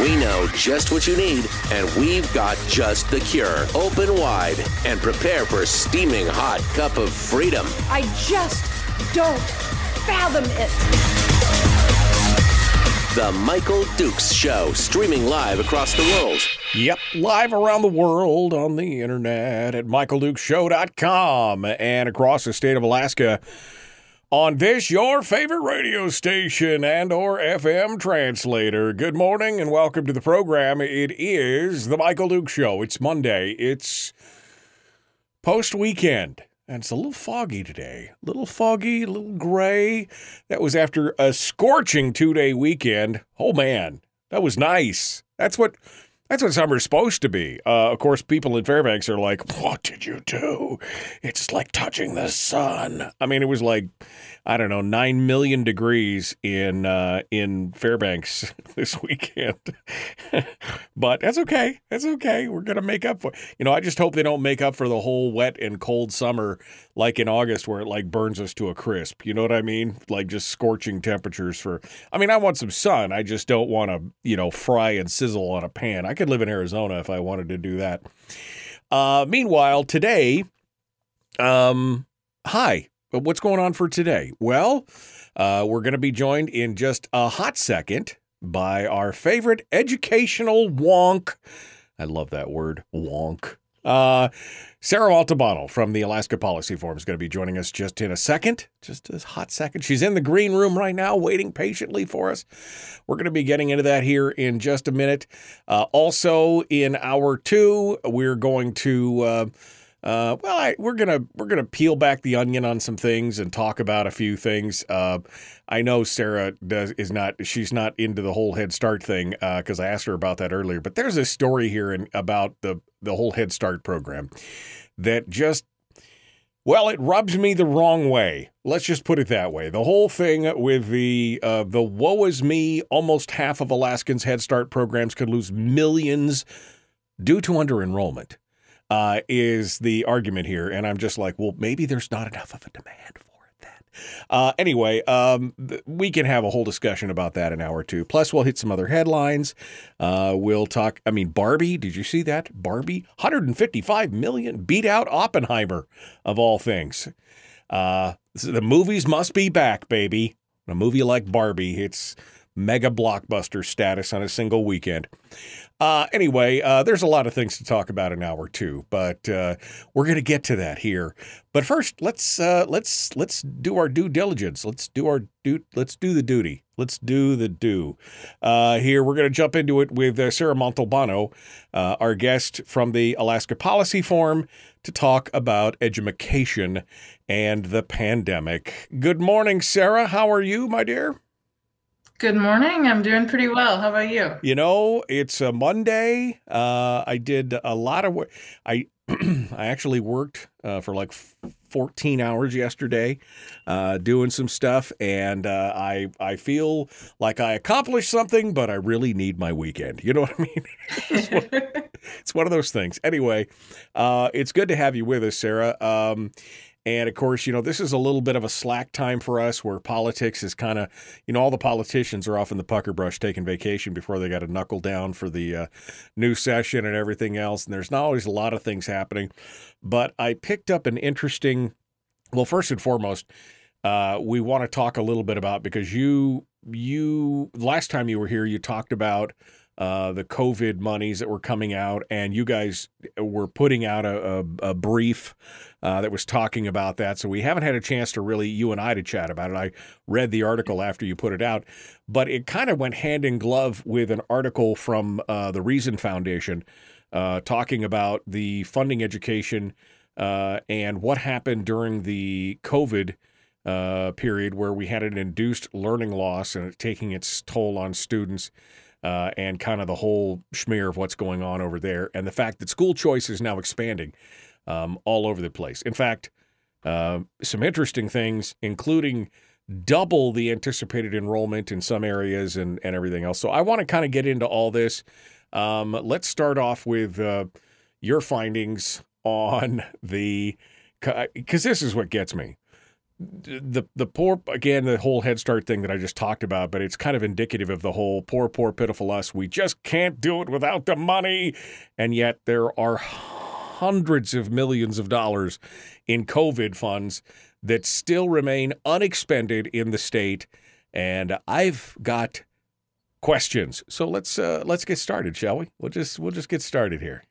We know just what you need, and we've got just the cure. Open wide and prepare for a steaming hot cup of freedom. I just don't fathom it. The Michael Dukes Show, streaming live across the world. Yep, live around the world on the internet at michaeldukeshow.com and across the state of Alaska on this your favorite radio station and or FM translator. Good morning and welcome to the program. It is the Michael Duke Show. It's Monday. It's post weekend. And it's a little foggy today. A little foggy, a little gray. That was after a scorching two day weekend. Oh man, that was nice. That's what that's what summer's supposed to be. Uh, of course, people in Fairbanks are like, "What did you do? It's like touching the sun." I mean, it was like I don't know, nine million degrees in uh, in Fairbanks this weekend. but that's okay. That's okay. We're gonna make up for. You know, I just hope they don't make up for the whole wet and cold summer like in August where it like burns us to a crisp. You know what I mean? Like just scorching temperatures for. I mean, I want some sun. I just don't want to you know fry and sizzle on a pan. I could live in Arizona if I wanted to do that. Uh, meanwhile, today, um, hi. What's going on for today? Well, uh, we're going to be joined in just a hot second by our favorite educational wonk. I love that word, wonk. Uh, Sarah Montalbano from the Alaska Policy Forum is going to be joining us just in a second, just a hot second. She's in the green room right now, waiting patiently for us. We're going to be getting into that here in just a minute. Uh, also, in hour two, we're going to. Uh, uh, well, I, we're gonna we're gonna peel back the onion on some things and talk about a few things. Uh, I know Sarah does is not she's not into the whole Head Start thing because I asked her about that earlier. But there's a story here in, about the the whole Head Start program that just well, it rubs me the wrong way. Let's just put it that way. The whole thing with the uh, the woe is me. Almost half of Alaskans Head Start programs could lose millions due to under enrollment uh, is the argument here. And I'm just like, well, maybe there's not enough of a demand for it then. Uh, anyway, um, th- we can have a whole discussion about that in hour two. Plus, we'll hit some other headlines. Uh, we'll talk. I mean, Barbie. Did you see that? Barbie, 155 million, beat out Oppenheimer, of all things. Uh, the movies must be back, baby. A movie like Barbie, it's mega blockbuster status on a single weekend. Uh, anyway, uh, there's a lot of things to talk about in an hour two, but uh, we're going to get to that here. But first, let's uh, let's let's do our due diligence. Let's do our do. Let's do the duty. Let's do the do. Uh, here, we're going to jump into it with uh, Sarah Montalbano, our guest from the Alaska Policy Forum, to talk about education and the pandemic. Good morning, Sarah. How are you, my dear? Good morning. I'm doing pretty well. How about you? You know, it's a Monday. Uh, I did a lot of work. I I actually worked uh, for like 14 hours yesterday, uh, doing some stuff, and uh, I I feel like I accomplished something, but I really need my weekend. You know what I mean? it's, one, it's, one, of those things. Anyway, uh, it's good to have you with us, Sarah. Um, and of course, you know, this is a little bit of a slack time for us where politics is kind of, you know, all the politicians are off in the pucker brush taking vacation before they got to knuckle down for the uh, new session and everything else. And there's not always a lot of things happening. But I picked up an interesting, well, first and foremost, uh, we want to talk a little bit about because you, you, last time you were here, you talked about uh, the COVID monies that were coming out, and you guys were putting out a, a, a brief uh, that was talking about that. So we haven't had a chance to really, you and I, to chat about it. I read the article after you put it out, but it kind of went hand in glove with an article from uh, the Reason Foundation uh, talking about the funding education uh, and what happened during the COVID. Uh, period where we had an induced learning loss and it taking its toll on students and kind of the whole schmear of what's going on over there, and the fact that school choice is now expanding. Um, all over the place. In fact, uh, some interesting things, including double the anticipated enrollment in some areas and, and everything else. So I want to kind of get into all this. Um, let's start off with uh, your findings on the because this is what gets me. The the poor again the whole Head Start thing that I just talked about, but it's kind of indicative of the whole poor poor pitiful us. We just can't do it without the money, and yet there are hundreds of millions of dollars in COVID funds that still remain unexpended in the state, and I've got questions. So let's uh, let's get started, shall we? We'll just we'll just get started here.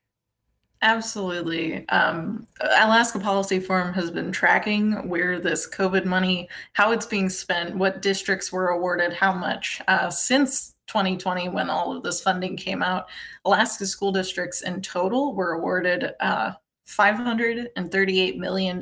Absolutely. Um, Alaska Policy Forum has been tracking where this COVID money, how it's being spent, what districts were awarded how much uh, since 2020 when all of this funding came out. Alaska school districts in total were awarded uh, $538 million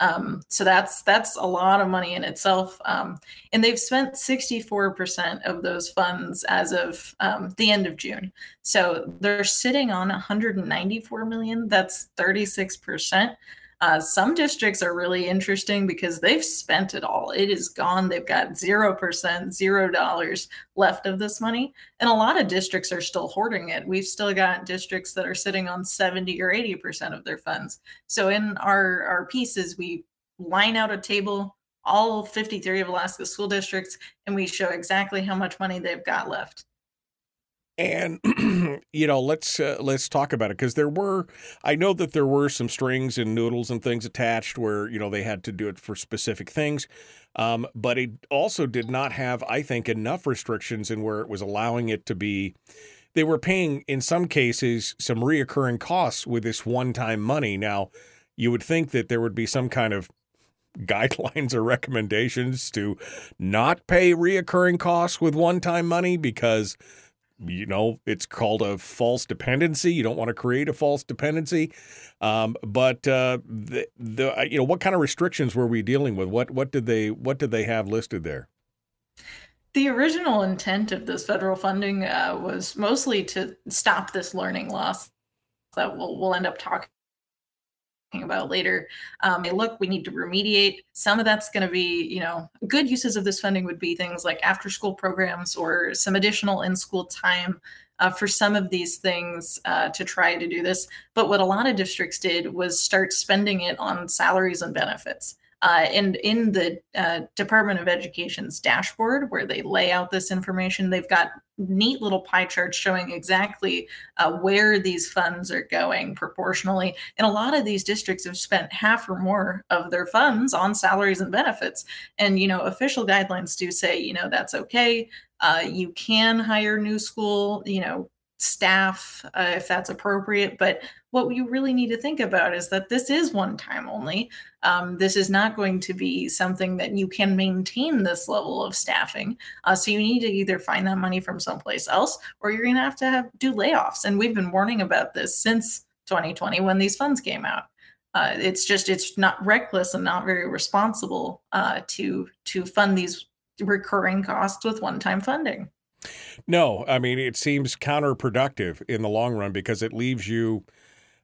um, so that's that's a lot of money in itself. Um, and they've spent 64% of those funds as of um, the end of June. So they're sitting on 194 million. That's 36%. Uh, some districts are really interesting because they've spent it all. It is gone. They've got 0%, zero dollars left of this money. And a lot of districts are still hoarding it. We've still got districts that are sitting on 70 or 80% of their funds. So in our, our pieces, we line out a table, all 53 of Alaska school districts, and we show exactly how much money they've got left. And you know, let's uh, let's talk about it because there were I know that there were some strings and noodles and things attached where you know they had to do it for specific things, um, but it also did not have I think enough restrictions in where it was allowing it to be. They were paying in some cases some reoccurring costs with this one-time money. Now, you would think that there would be some kind of guidelines or recommendations to not pay reoccurring costs with one-time money because you know, it's called a false dependency. You don't want to create a false dependency. Um, but uh, the, the uh, you know, what kind of restrictions were we dealing with? What what did they what did they have listed there? The original intent of this federal funding uh, was mostly to stop this learning loss that we'll we'll end up talking about later. Um, look, we need to remediate. Some of that's going to be, you know, good uses of this funding would be things like after school programs or some additional in school time uh, for some of these things uh, to try to do this. But what a lot of districts did was start spending it on salaries and benefits. Uh, and in the uh, Department of Education's dashboard, where they lay out this information, they've got neat little pie charts showing exactly uh, where these funds are going proportionally. And a lot of these districts have spent half or more of their funds on salaries and benefits. And, you know, official guidelines do say, you know, that's okay. Uh, you can hire new school, you know, staff uh, if that's appropriate. But what you really need to think about is that this is one time only. Um, this is not going to be something that you can maintain this level of staffing. Uh, so you need to either find that money from someplace else or you're going to have to have do layoffs. And we've been warning about this since 2020 when these funds came out. Uh, it's just it's not reckless and not very responsible uh, to to fund these recurring costs with one-time funding. No, I mean, it seems counterproductive in the long run because it leaves you,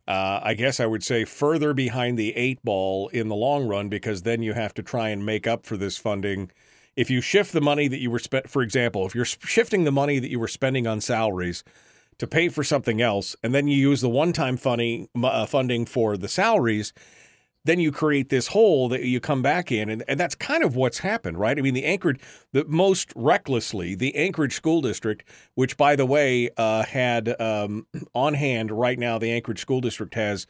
uh, I guess I would say, further behind the eight ball in the long run because then you have to try and make up for this funding. If you shift the money that you were spent, for example, if you're shifting the money that you were spending on salaries to pay for something else, and then you use the one-time funding uh, funding for the salaries, then you create this hole that you come back in and, and that's kind of what's happened right? I mean the anchorage the most recklessly the anchorage school district which by the way uh, had um, on hand right now the anchorage school district has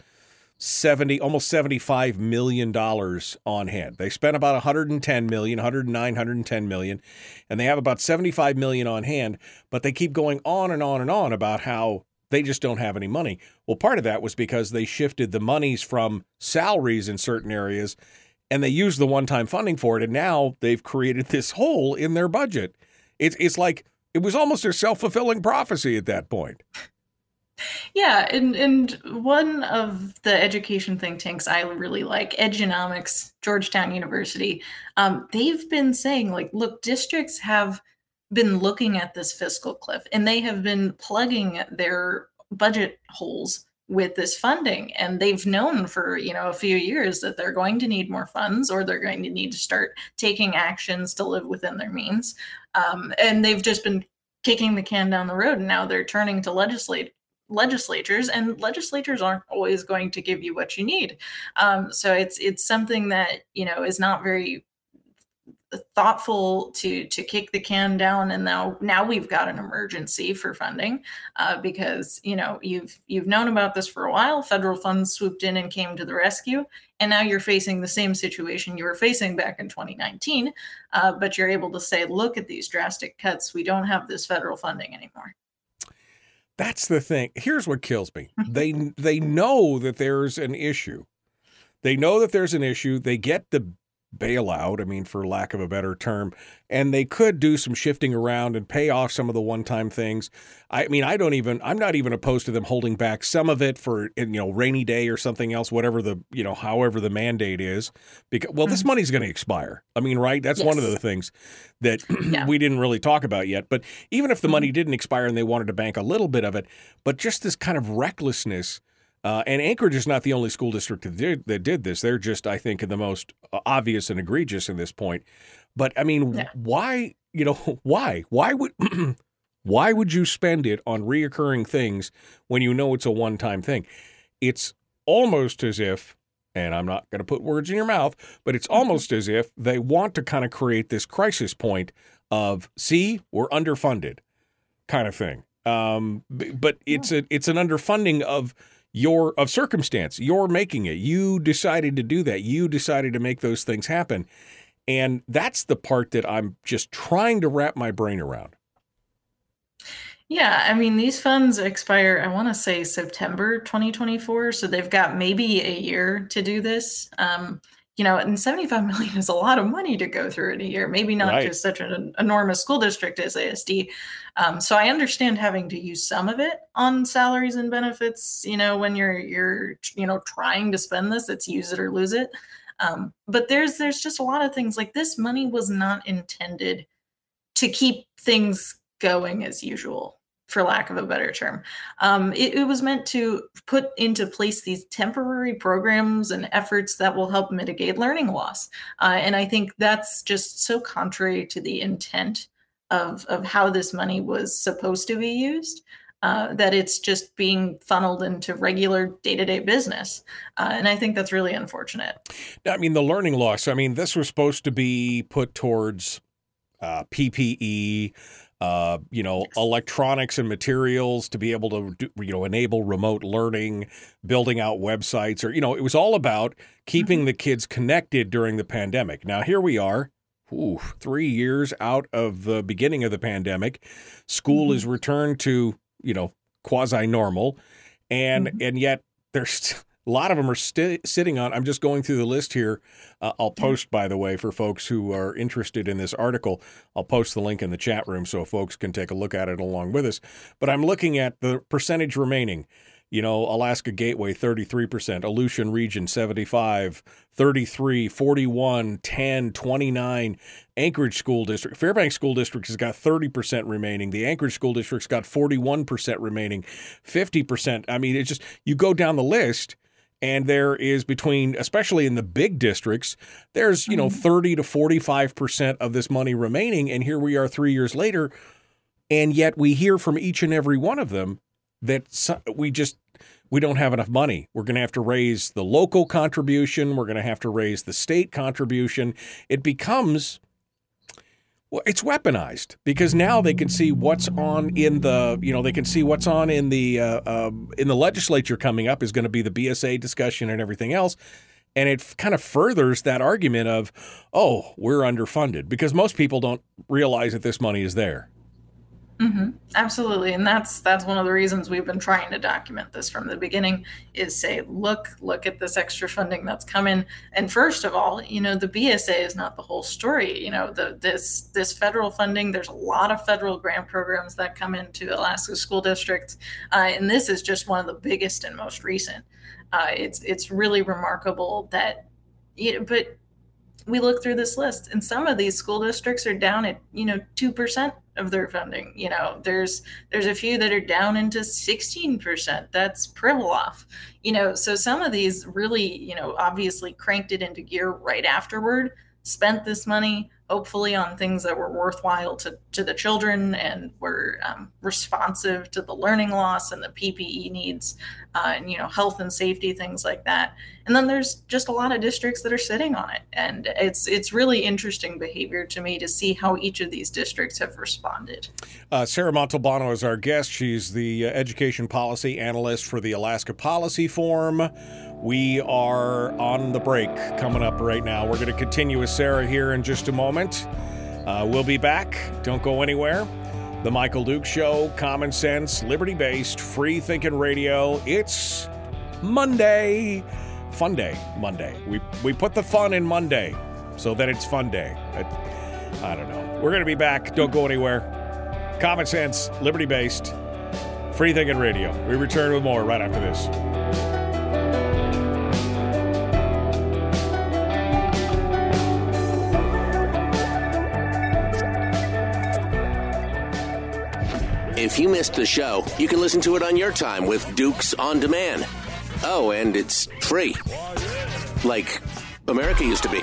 70 almost 75 million dollars on hand. They spent about 110 million 109 110 million and they have about 75 million on hand but they keep going on and on and on about how they just don't have any money. Well, part of that was because they shifted the monies from salaries in certain areas and they used the one time funding for it. And now they've created this hole in their budget. It's, it's like it was almost a self fulfilling prophecy at that point. Yeah, and and one of the education think tanks I really like, Edunomics, Georgetown University, um, they've been saying like, look, districts have been looking at this fiscal cliff and they have been plugging their budget holes with this funding and they've known for you know a few years that they're going to need more funds or they're going to need to start taking actions to live within their means. Um, and they've just been kicking the can down the road and now they're turning to legislate legislatures and legislatures aren't always going to give you what you need. Um, so it's it's something that you know is not very thoughtful to to kick the can down. And now now we've got an emergency for funding uh, because you know you've you've known about this for a while. Federal funds swooped in and came to the rescue. And now you're facing the same situation you were facing back in 2019 uh, but you're able to say look at these drastic cuts. We don't have this federal funding anymore. That's the thing. Here's what kills me. They they know that there's an issue. They know that there's an issue. They get the bailout, I mean, for lack of a better term. And they could do some shifting around and pay off some of the one time things. I mean, I don't even, I'm not even opposed to them holding back some of it for, you know, rainy day or something else, whatever the, you know, however the mandate is. Because, well, this mm-hmm. money's going to expire. I mean, right? That's yes. one of the things that yeah. we didn't really talk about yet. But even if the money mm-hmm. didn't expire and they wanted to bank a little bit of it, but just this kind of recklessness uh, and Anchorage is not the only school district that did, that did this. They're just, I think, the most uh, obvious and egregious in this point. But I mean, yeah. why? You know, why? Why would? why would you spend it on reoccurring things when you know it's a one-time thing? It's almost as if, and I'm not going to put words in your mouth, but it's mm-hmm. almost as if they want to kind of create this crisis point of, see, we're underfunded, kind of thing. Um, but it's a it's an underfunding of your of circumstance. You're making it. You decided to do that. You decided to make those things happen. And that's the part that I'm just trying to wrap my brain around. Yeah, I mean, these funds expire, I want to say September 2024. So they've got maybe a year to do this. Um, you know, and 75 million is a lot of money to go through in a year, maybe not right. just such an enormous school district as ASD. Um, so I understand having to use some of it on salaries and benefits, you know, when you're, you're, you know, trying to spend this, it's use it or lose it. Um, but there's, there's just a lot of things like this money was not intended to keep things going as usual for lack of a better term. Um, it, it, was meant to put into place these temporary programs and efforts that will help mitigate learning loss. Uh, and I think that's just so contrary to the intent of, of how this money was supposed to be used. Uh, that it's just being funneled into regular day-to-day business uh, and i think that's really unfortunate i mean the learning loss i mean this was supposed to be put towards uh, ppe uh, you know, electronics and materials to be able to, do, you know, enable remote learning, building out websites, or, you know, it was all about keeping mm-hmm. the kids connected during the pandemic. Now, here we are. Ooh, three years out of the beginning of the pandemic, school mm-hmm. is returned to you know quasi normal, and mm-hmm. and yet there's a lot of them are st- sitting on. I'm just going through the list here. Uh, I'll post, by the way, for folks who are interested in this article. I'll post the link in the chat room so folks can take a look at it along with us. But I'm looking at the percentage remaining. You know, Alaska Gateway 33%, Aleutian Region 75, 33, 41, 10, 29. Anchorage School District, Fairbanks School District has got 30% remaining. The Anchorage School District's got 41% remaining, 50%. I mean, it's just, you go down the list and there is between especially in the big districts there's you know mm-hmm. 30 to 45% of this money remaining and here we are 3 years later and yet we hear from each and every one of them that we just we don't have enough money. We're going to have to raise the local contribution, we're going to have to raise the state contribution. It becomes well, it's weaponized because now they can see what's on in the, you know, they can see what's on in the uh, uh, in the legislature coming up is going to be the BSA discussion and everything else, and it kind of furthers that argument of, oh, we're underfunded because most people don't realize that this money is there. Mm-hmm. Absolutely, and that's that's one of the reasons we've been trying to document this from the beginning. Is say, look, look at this extra funding that's coming. And first of all, you know, the BSA is not the whole story. You know, the this this federal funding. There's a lot of federal grant programs that come into Alaska school districts, uh, and this is just one of the biggest and most recent. Uh, it's it's really remarkable that, you know, but we look through this list and some of these school districts are down at you know 2% of their funding you know there's there's a few that are down into 16% that's pribilof. You know so some of these really you know obviously cranked it into gear right afterward spent this money hopefully on things that were worthwhile to, to the children and were um, responsive to the learning loss and the PPE needs, uh, and you know health and safety things like that. And then there's just a lot of districts that are sitting on it, and it's it's really interesting behavior to me to see how each of these districts have responded. Uh, Sarah Montalbano is our guest. She's the uh, education policy analyst for the Alaska Policy Forum. We are on the break coming up right now. We're going to continue with Sarah here in just a moment. Uh, we'll be back. Don't go anywhere. The Michael Duke Show, common sense, liberty based, free thinking radio. It's Monday. Fun day, Monday. We, we put the fun in Monday so that it's fun day. I, I don't know. We're going to be back. Don't go anywhere. Common sense, liberty based, free thinking radio. We return with more right after this. If you missed the show, you can listen to it on your time with Dukes on Demand. Oh, and it's free. Like America used to be.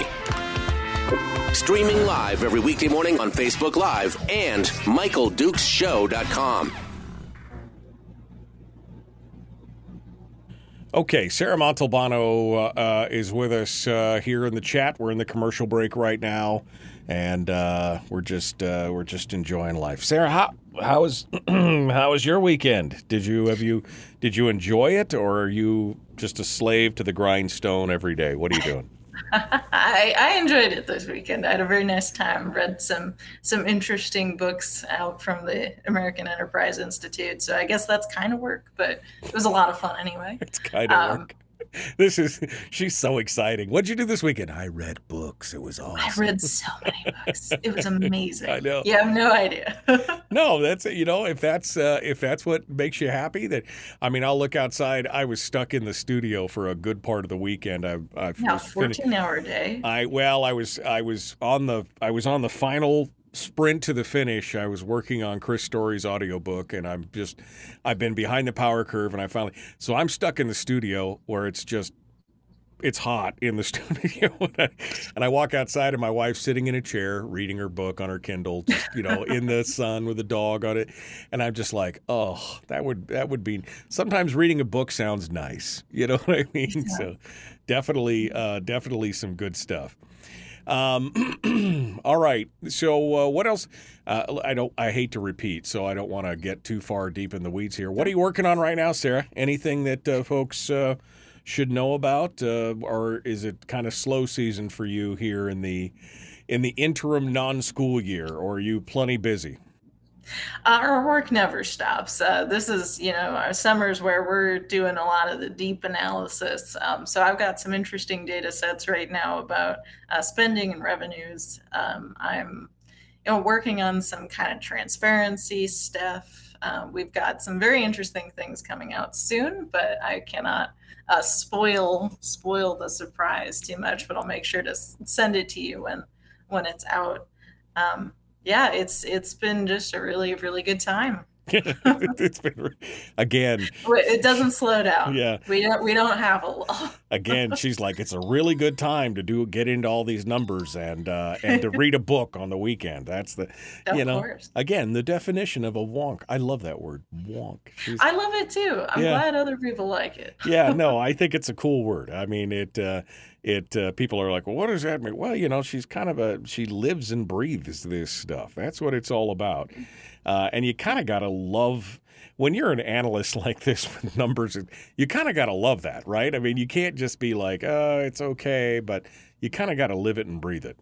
Streaming live every weekday morning on Facebook Live and MichaelDukesShow.com. Okay, Sarah Montalbano uh, uh, is with us uh, here in the chat. We're in the commercial break right now, and uh, we're just uh, we're just enjoying life. Sarah, how how was how was your weekend? Did you have you did you enjoy it, or are you just a slave to the grindstone every day? What are you doing? I, I enjoyed it this weekend. I had a very nice time. Read some some interesting books out from the American Enterprise Institute. So I guess that's kind of work, but it was a lot of fun anyway. It's kind of um, work. This is she's so exciting. What'd you do this weekend? I read books. It was awesome. I read so many books. It was amazing. I know. You have no idea. no, that's you know if that's uh, if that's what makes you happy. That I mean, I'll look outside. I was stuck in the studio for a good part of the weekend. I, I now fourteen hour day. I well, I was I was on the I was on the final sprint to the finish. I was working on Chris Story's audiobook and I'm just I've been behind the power curve and I finally so I'm stuck in the studio where it's just it's hot in the studio and I, walk outside and my wife's sitting in a chair reading her book on her Kindle, just, you know, in the sun with a dog on it, and I'm just like, oh, that would that would be. Sometimes reading a book sounds nice, you know what I mean? Yeah. So definitely, uh, definitely some good stuff. Um, all right. So uh, what else? Uh, I don't. I hate to repeat, so I don't want to get too far deep in the weeds here. What are you working on right now, Sarah? Anything that uh, folks uh, should know about, uh, or is it kind of slow season for you here in the in the interim non-school year, or are you plenty busy? Uh, our work never stops. Uh, this is, you know, our summers where we're doing a lot of the deep analysis. Um, so I've got some interesting data sets right now about uh, spending and revenues. Um, I'm, you know, working on some kind of transparency stuff. Um, we've got some very interesting things coming out soon, but I cannot uh, spoil spoil the surprise too much. But I'll make sure to send it to you when when it's out. Um, yeah, it's it's been just a really really good time. it's been again. It doesn't slow down. Yeah, we don't we don't have a law. again, she's like, it's a really good time to do get into all these numbers and uh, and to read a book on the weekend. That's the of you know course. again the definition of a wonk. I love that word wonk. She's, I love it too. I'm yeah. glad other people like it. yeah, no, I think it's a cool word. I mean it. Uh, it uh, people are like, well, what does that mean? Well, you know, she's kind of a she lives and breathes this stuff. That's what it's all about. Uh, and you kind of got to love when you're an analyst like this with numbers. You kind of got to love that, right? I mean, you can't just be like, oh, it's okay, but you kind of got to live it and breathe it.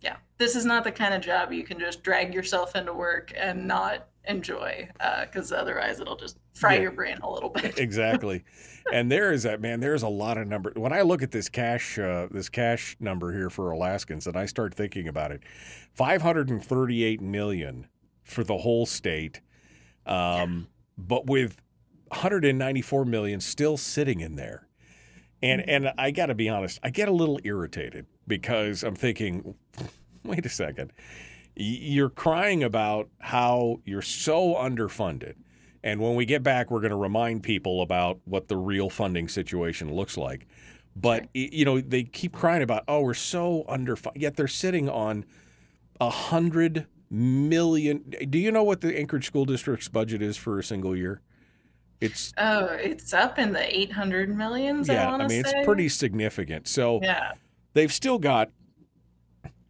Yeah, this is not the kind of job you can just drag yourself into work and not enjoy because uh, otherwise it'll just fry yeah. your brain a little bit. exactly. And there is that man. There's a lot of number. When I look at this cash, uh, this cash number here for Alaskans, and I start thinking about it, 538 million for the whole state, um, but with 194 million still sitting in there. And mm-hmm. and I got to be honest, I get a little irritated because I'm thinking, wait a second. You're crying about how you're so underfunded. And when we get back, we're going to remind people about what the real funding situation looks like. But, you know, they keep crying about, oh, we're so underfunded. Yet they're sitting on a hundred million. Do you know what the Anchorage School District's budget is for a single year? It's oh, it's up in the 800 millions. yeah, I, I mean say. it's pretty significant. So Yeah. they've still got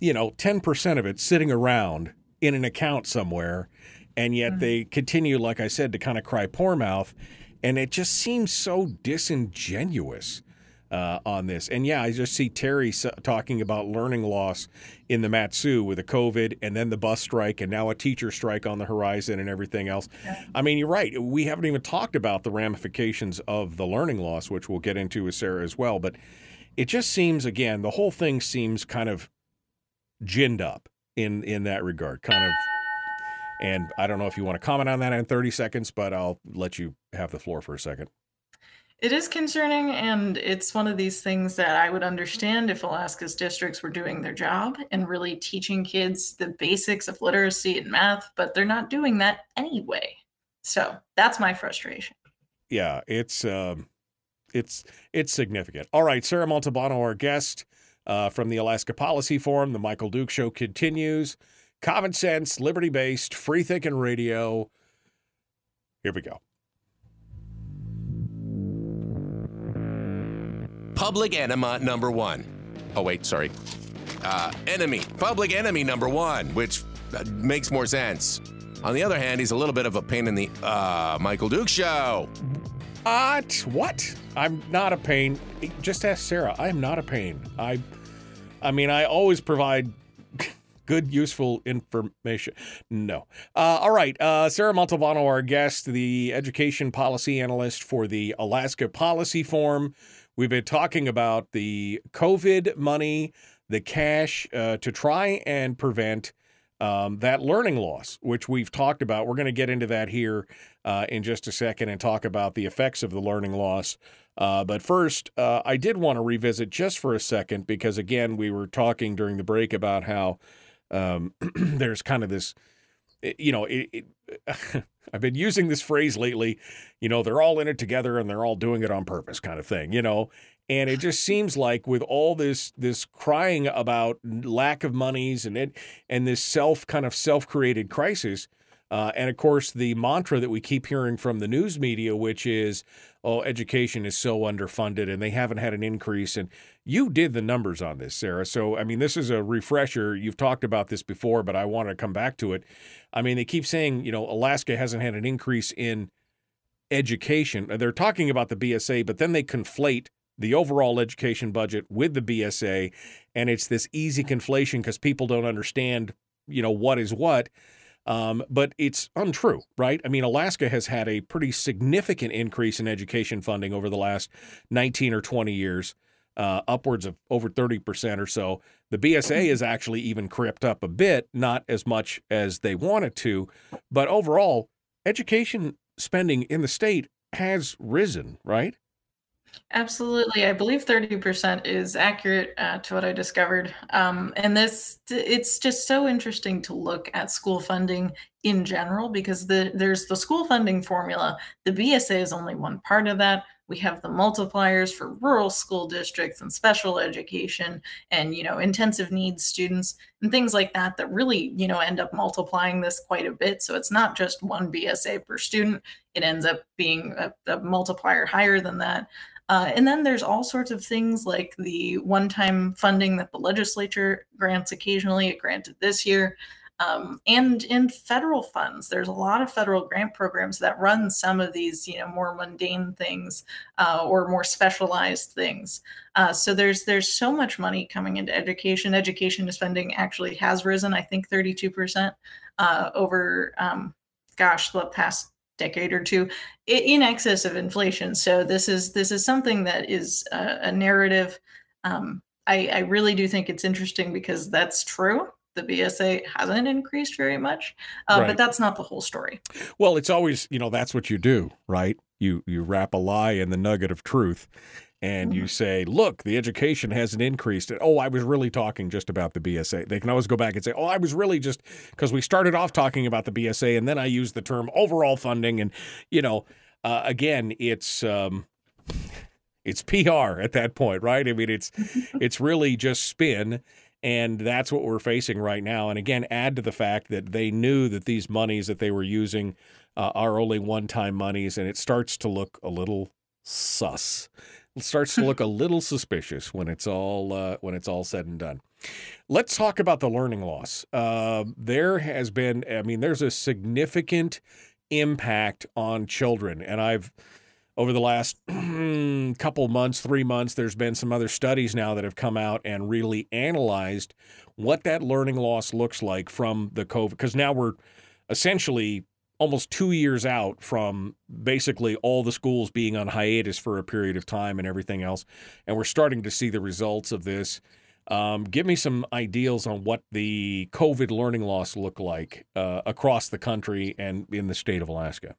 you know 10% of it sitting around in an account somewhere and yet Mm-hmm. they continue like I said to kind of cry poor mouth and it just seems so disingenuous uh, on this. And yeah, I just see Terry talking about learning loss in the Matsu with the COVID and then the bus strike and now a teacher strike on the horizon and everything else. I mean, you're right. We haven't even talked about the ramifications of the learning loss, which we'll get into with Sarah as well. But it just seems, again, the whole thing seems kind of ginned up in in that regard. Kind of. And I don't know if you want to comment on that in 30 seconds, but I'll let you have the floor for a second. It is concerning, and it's one of these things that I would understand if Alaska's districts were doing their job and really teaching kids the basics of literacy and math, but they're not doing that anyway. So that's my frustration. yeah, it's um, it's it's significant. All right, Sarah Montalbano, our guest uh, from the Alaska Policy Forum. The Michael Duke Show continues. Common sense, liberty based, free thinking radio. Here we go. Public enema number one. Oh, wait, sorry. Uh, enemy. Public enemy number one, which uh, makes more sense. On the other hand, he's a little bit of a pain in the uh, Michael Duke show. Uh, what? I'm not a pain. Just ask Sarah. I'm not a pain. I, I mean, I always provide good, useful information. No. Uh, all right. Uh, Sarah Montalbano, our guest, the education policy analyst for the Alaska Policy Forum. We've been talking about the COVID money, the cash uh, to try and prevent um, that learning loss, which we've talked about. We're going to get into that here uh, in just a second and talk about the effects of the learning loss. Uh, but first, uh, I did want to revisit just for a second because, again, we were talking during the break about how um, there's kind of this, eh, you know, it, it, I've been using this phrase lately, you know, they're all in it together and they're all doing it on purpose kind of thing, you know. And it just seems like with all this this crying about lack of monies and it and this self kind of self-created crisis, uh, and of course, the mantra that we keep hearing from the news media, which is, oh, education is so underfunded and they haven't had an increase. And you did the numbers on this, Sarah. So, I mean, this is a refresher. You've talked about this before, but I want to come back to it. I mean, they keep saying, you know, Alaska hasn't had an increase in education. They're talking about the BSA, but then they conflate the overall education budget with the BSA. And it's this easy conflation because people don't understand, you know, what is what. Um, but it's untrue, right? I mean, Alaska has had a pretty significant increase in education funding over the last 19 or 20 years, uh, upwards of over 30% or so. The BSA has actually even crept up a bit, not as much as they wanted to. But overall, education spending in the state has risen, right? Absolutely. I believe 30% is accurate uh, to what I discovered. Um, and this, it's just so interesting to look at school funding in general because the, there's the school funding formula. The BSA is only one part of that. We have the multipliers for rural school districts and special education and, you know, intensive needs students and things like that that really, you know, end up multiplying this quite a bit. So it's not just one BSA per student. It ends up being a, a multiplier higher than that. Uh, and then there's all sorts of things like the one time funding that the legislature grants occasionally, it granted this year. Um, and in federal funds, there's a lot of federal grant programs that run some of these, you know, more mundane things uh, or more specialized things. Uh, so there's there's so much money coming into education. Education spending actually has risen, I think, 32 percent uh, over, um, gosh, the past decade or two in excess of inflation so this is this is something that is a, a narrative um, I, I really do think it's interesting because that's true the bsa hasn't increased very much uh, Right. but that's not the whole story Well, it's always, you know, that's what you do, right? You you wrap a lie in the nugget of truth. And you say, look, the education hasn't increased. Oh, I was really talking just about the BSA. They can always go back and say, oh, I was really just because we started off talking about the BSA and then I used the term overall funding. And, you know, uh, again, it's. Um, it's PR at that point, right? I mean, it's it's really just spin, and that's what we're facing right now. And again, add to the fact that they knew that these monies that they were using uh, are only one-time monies, and it starts to look a little sus. Starts to look a little suspicious when it's all uh, when it's all said and done. Let's talk about the learning loss. Uh, there has been, I mean, there's a significant impact on children, and I've over the last couple months, three months, there's been some other studies now that have come out and really analyzed what that learning loss looks like from the COVID. Because now we're essentially almost two years out from basically all the schools being on hiatus for a period of time and everything else. And we're starting to see the results of this. Um, give me some ideals on what the COVID learning loss look like uh, across the country and in the state of Alaska.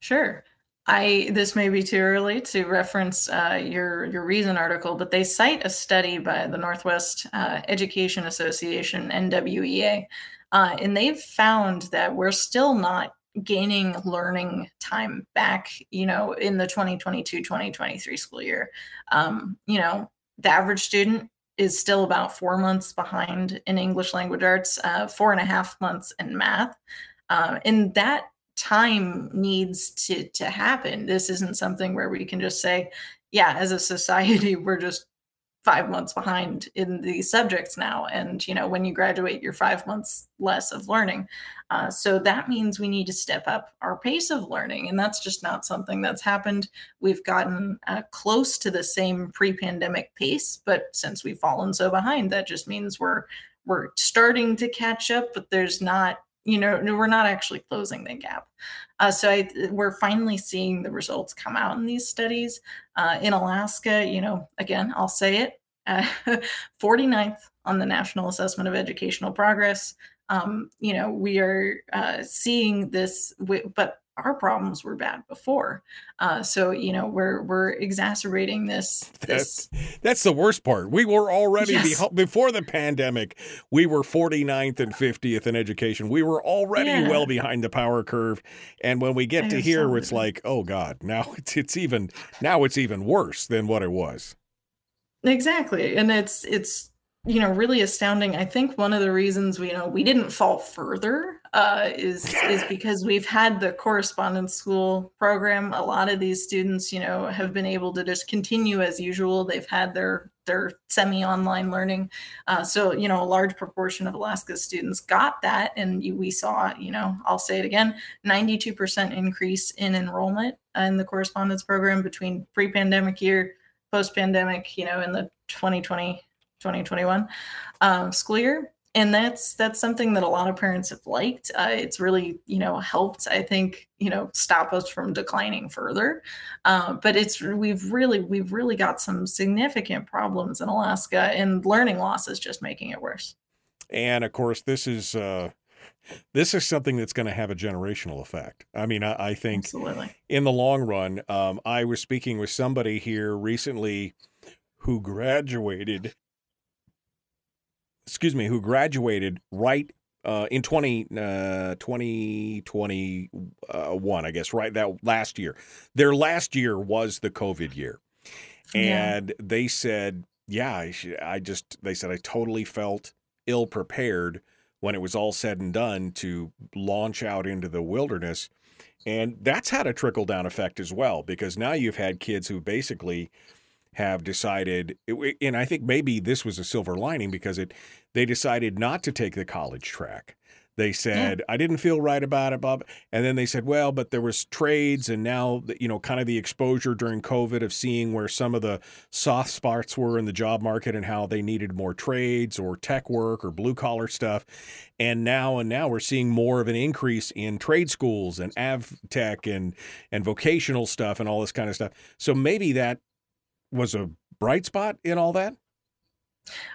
Sure. I this may be too early to reference uh, your your Reason article, but they cite a study by the Northwest uh, Education Association (NWEA), uh, and they've found that we're still not gaining learning time back. You know, in the 2022-2023 school year, um, you know, the average student is still about four months behind in English language arts, uh, four and a half months in math. Um, and that time needs to to happen. This isn't something where we can just say, yeah, as a society, we're just five months behind in these subjects now. And you know, when you graduate, you're five months less of learning. Uh, so that means we need to step up our pace of learning, and that's just not something that's happened. We've gotten uh, close to the same pre-pandemic pace, but since we've fallen so behind, that just means we're we're starting to catch up, but there's not you know we're not actually closing the gap. Uh, so I, we're finally seeing the results come out in these studies. Uh, in alaska you know again i'll say it uh, 49th on the national assessment of educational progress. Um, you know we are uh, seeing this but our problems were bad before. Uh, so you know we're we're exacerbating this. This that's, that's the worst part. We were already yes. be, before the pandemic. We were 49th and 50th in education. We were already yeah. well behind the power curve. And when we get to here, it's like, oh God, now it's it's even now it's even worse than what it was. Exactly, and it's it's you know really astounding. I think one of the reasons we you know we didn't fall further uh, is is because we've had the correspondence school program. A lot of these students you know have been able to just continue as usual. They've had their their semi-online learning. Uh, so you know a large proportion of alaska's students got that and we saw you know i'll say it again 92% increase in enrollment in the correspondence program between pre-pandemic year post-pandemic you know in the 2020 2021 um, school year and that's that's something that a lot of parents have liked uh, it's really you know helped i think you know stop us from declining further uh, but it's we've really we've really got some significant problems in alaska and learning loss is just making it worse and of course this is uh this is something that's going to have a generational effect. I mean, I, I think Absolutely. in the long run, um, I was speaking with somebody here recently who graduated excuse me, who graduated right uh, in 20, uh, 2021, I guess, right? That last year. Their last year was the COVID year. And yeah. they said, yeah, I, I just, they said, I totally felt ill prepared when it was all said and done to launch out into the wilderness. And that's had a trickle down effect as well, because now you've had kids who basically have decided, and I think maybe this was a silver lining because it they decided not to take the college track. They said, yeah. I didn't feel right about it, Bob. And then they said, well, but there was trades and now, you know, kind of the exposure during COVID of seeing where some of the soft spots were in the job market and how they needed more trades or tech work or blue collar stuff. And now and now we're seeing more of an increase in trade schools and av tech and, and vocational stuff and all this kind of stuff. So maybe that was a bright spot in all that?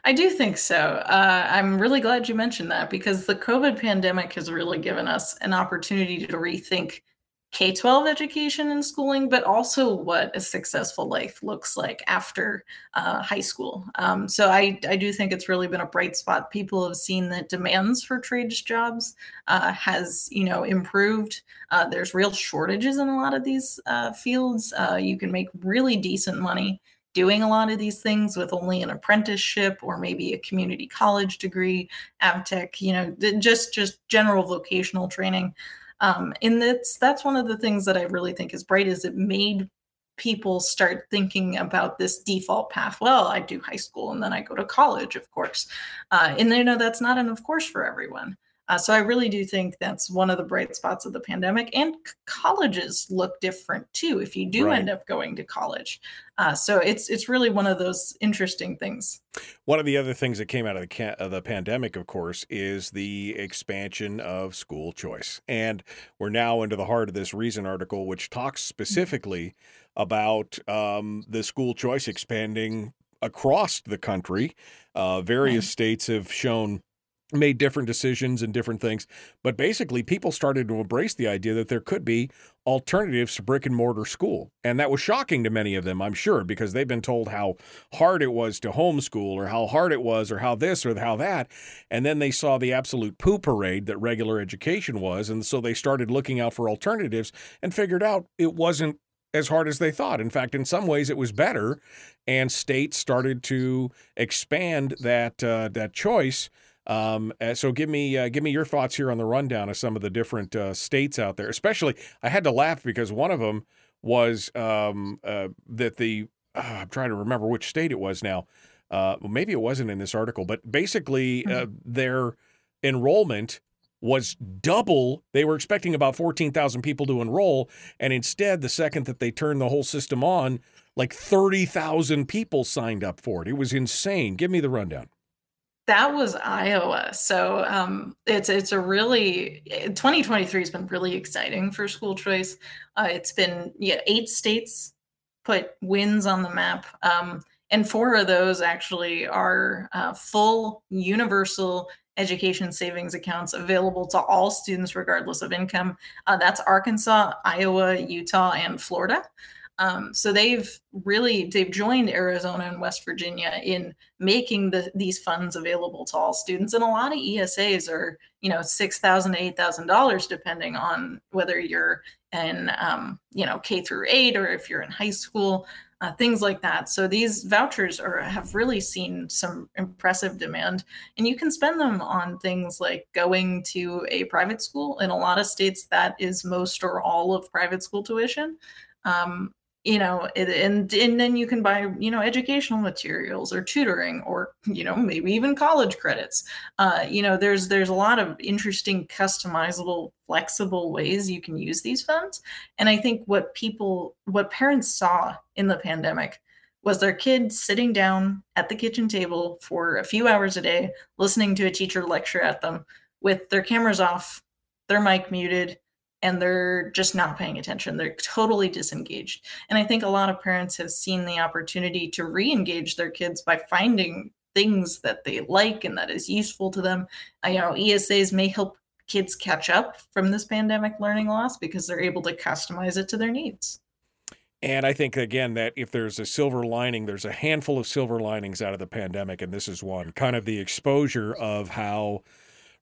I do think so. Uh, I'm really glad you mentioned that because the COVID pandemic has really given us an opportunity to rethink K 12 education and schooling, but also what a successful life looks like after uh, high school. Um, so I, I do think it's really been a bright spot. People have seen that demands for trades jobs uh, has you know improved. Uh, there's real shortages in a lot of these uh, fields. Uh, you can make really decent money doing a lot of these things with only an apprenticeship or maybe a community college degree, AVTEC, you know, just just general vocational training. Um, and that's that's one of the things that I really think is bright is it made people start thinking about this default path. Well, I do high school and then I go to college, of course. Uh, and you know that's not an of course for everyone. Uh, so I really do think that's one of the bright spots of the pandemic. And colleges look different too if you do right. end up going to college. Uh, so it's it's really one of those interesting things. One of the other things that came out of the ca- of the pandemic, of course, is the expansion of school choice, and we're now into the heart of this Reason article, which talks specifically about um, the school choice expanding across the country. Uh, various states have shown made different decisions and different things. But basically, people started to embrace the idea that there could be alternatives to brick and mortar school. And that was shocking to many of them, I'm sure, because they've been told how hard it was to homeschool or how hard it was or how this or how that. And then they saw the absolute poo parade that regular education was. And so they started looking out for alternatives and figured out it wasn't as hard as they thought. In fact, in some ways, it was better, and states started to expand that uh, that choice um, uh, so give me uh, give me your thoughts here on the rundown of some of the different uh, states out there. Especially, I had to laugh because one of them was um, uh, that the uh, I'm trying to remember which state it was now. Uh, well, maybe it wasn't in this article, but basically mm-hmm. their enrollment was double. They were expecting about 14,000 people to enroll. And instead, the second that they turned the whole system on, like 30,000 people signed up for it. It was insane. Give me the rundown. That was Iowa. So um, it's it's a really 2023 has been really exciting for school choice. Uh, it's been yeah eight states put wins on the map, um, and four of those actually are uh, full universal education savings accounts available to all students regardless of income. Uh, that's Arkansas, Iowa, Utah, and Florida. Um, so they've really they've joined Arizona and West Virginia in making the, these funds available to all students, and a lot of ESAs are you know six thousand to eight thousand dollars depending on whether you're in um, you know K through eight or if you're in high school, uh, things like that. So these vouchers are have really seen some impressive demand, and you can spend them on things like going to a private school. In a lot of states, that is most or all of private school tuition. Um, you know and and then you can buy you know educational materials or tutoring or you know maybe even college credits. Uh, you know there's there's a lot of interesting customizable flexible ways you can use these funds. And i think what people what parents saw in the pandemic was their kids sitting down at the kitchen table for a few hours a day listening to a teacher lecture at them with their cameras off their mic muted and they're just not paying attention. They're totally disengaged. And I think a lot of parents have seen the opportunity to re engage their kids by finding things that they like and that is useful to them. You know, ESAs may help kids catch up from this pandemic learning loss because they're able to customize it to their needs. And I think, again, that if there's a silver lining, there's a handful of silver linings out of the pandemic, and this is one kind of the exposure of how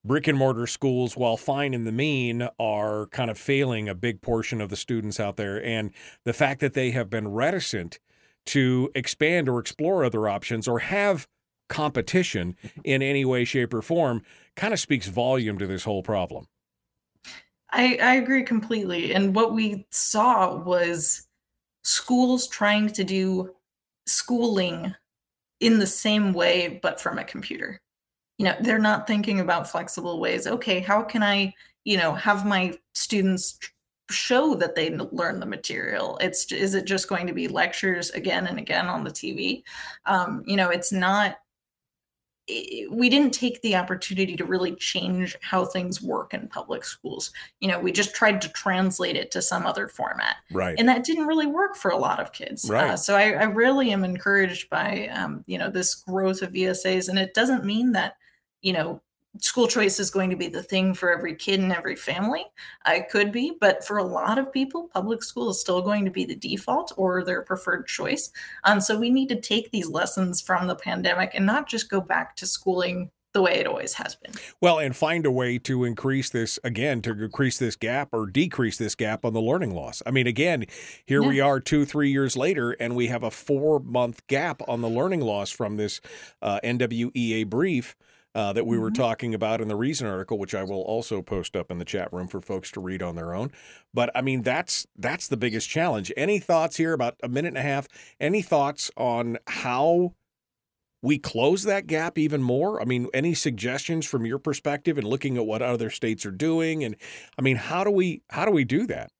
brick and mortar schools, while fine in the mean, are kind of failing a big portion of the students out there. And the fact that they have been reticent to expand or explore other options or have competition in any way, shape, or form kind of speaks volume to this whole problem. I, I agree completely. And what we saw was schools trying to do schooling in the same way, but from a computer you know they're not thinking about flexible ways okay how can i you know have my students show that they learn the material it's is it just going to be lectures again and again on the tv um, you know it's not we didn't take the opportunity to really change how things work in public schools. You know, we just tried to translate it to some other format, right? And that didn't really work for a lot of kids. Right. Uh, so I, I, really am encouraged by um, you know this growth of ESAs, and it doesn't mean that you know school choice is going to be the thing for every kid and every family. It could be, but for a lot of people, public school is still going to be the default or their preferred choice. Um, so we need to take these lessons from the pandemic and not just go back to schooling the way it always has been. Well, and find a way to increase this again, to increase this gap or decrease this gap on the learning loss. I mean, again, here yeah. we are two, three years later, and we have a four month gap on the learning loss from this uh, NWEA brief. Uh, that we were mm-hmm. talking about in the Reason article, which I will also post up in the chat room for folks to read on their own. But I mean, that's that's the biggest challenge. Any thoughts here? About a minute and a half. Any thoughts on how we close that gap even more? I mean, any suggestions from your perspective and looking at what other states are doing? And I mean, how do we how do we do that?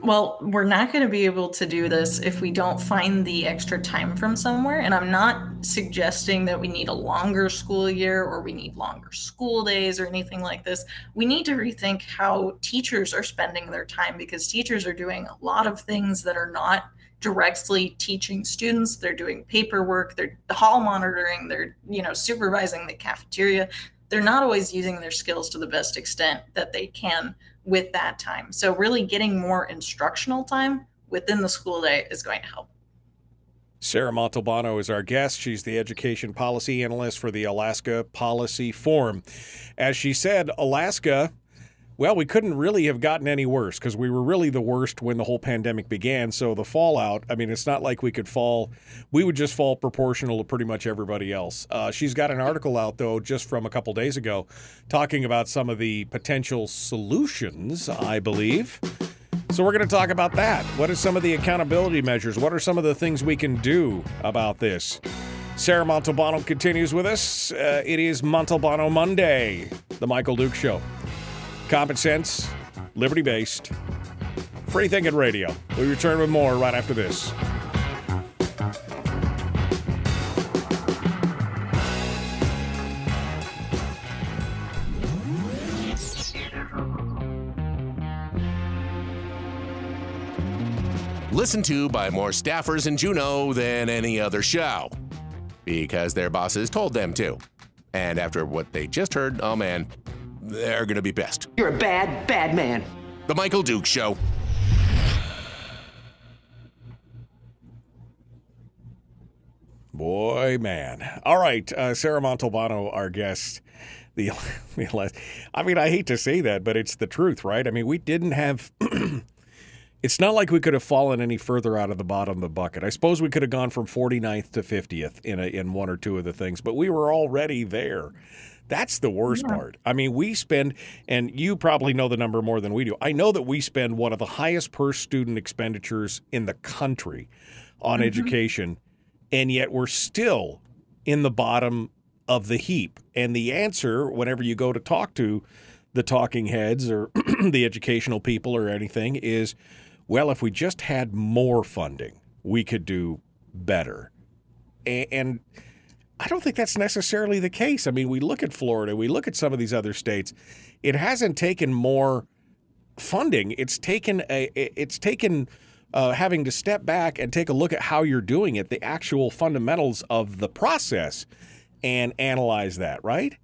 Well, we're not going to be able to do this if we don't find the extra time from somewhere. And I'm not suggesting that we need a longer school year or we need longer school days or anything like this. We need to rethink how teachers are spending their time because teachers are doing a lot of things that are not directly teaching students they're doing paperwork they're hall monitoring they're you know supervising the cafeteria they're not always using their skills to the best extent that they can with that time so really getting more instructional time within the school day is going to help Sarah Montalbano is our guest. She's the education policy analyst for the Alaska Policy Forum. As she said, Alaska well, we couldn't really have gotten any worse because we were really the worst when the whole pandemic began. So the fallout, I mean, it's not like we could fall, we would just fall proportional to pretty much everybody else. Uh, she's got an article out, though, just from a couple days ago, talking about some of the potential solutions, I believe. So we're going to talk about that. What are some of the accountability measures? What are some of the things we can do about this? Sarah Montalbano continues with us. Uh, it is Montalbano Monday, the Michael Duke Show. Common sense, liberty based, free thinking radio. We return with more right after this. Listened to by more staffers in Juneau than any other show because their bosses told them to. And after what they just heard, oh man, they're going to be best. You're a bad, bad man. The Michael Duke Show. Boy, man. All right. Uh, Sarah Montalbano, our guest. The, I mean, I hate to say that, but it's the truth, right? I mean, we didn't have. it's not like we could have fallen any further out of the bottom of the bucket. I suppose we could have gone from 49th to 50th in a, in one or two of the things, but we were already there. That's the worst yeah. part. I mean, we spend, and you probably know the number more than we do. I know that we spend one of the highest per student expenditures in the country on mm-hmm. education, and yet we're still in the bottom of the heap. And the answer, whenever you go to talk to the talking heads or the educational people or anything, is well, if we just had more funding, we could do better. And I don't think that's necessarily the case. I mean, we look at Florida, we look at some of these other states. It hasn't taken more funding. It's taken a it's taken uh, having to step back and take a look at how you're doing it, the actual fundamentals of the process, and analyze that. Right?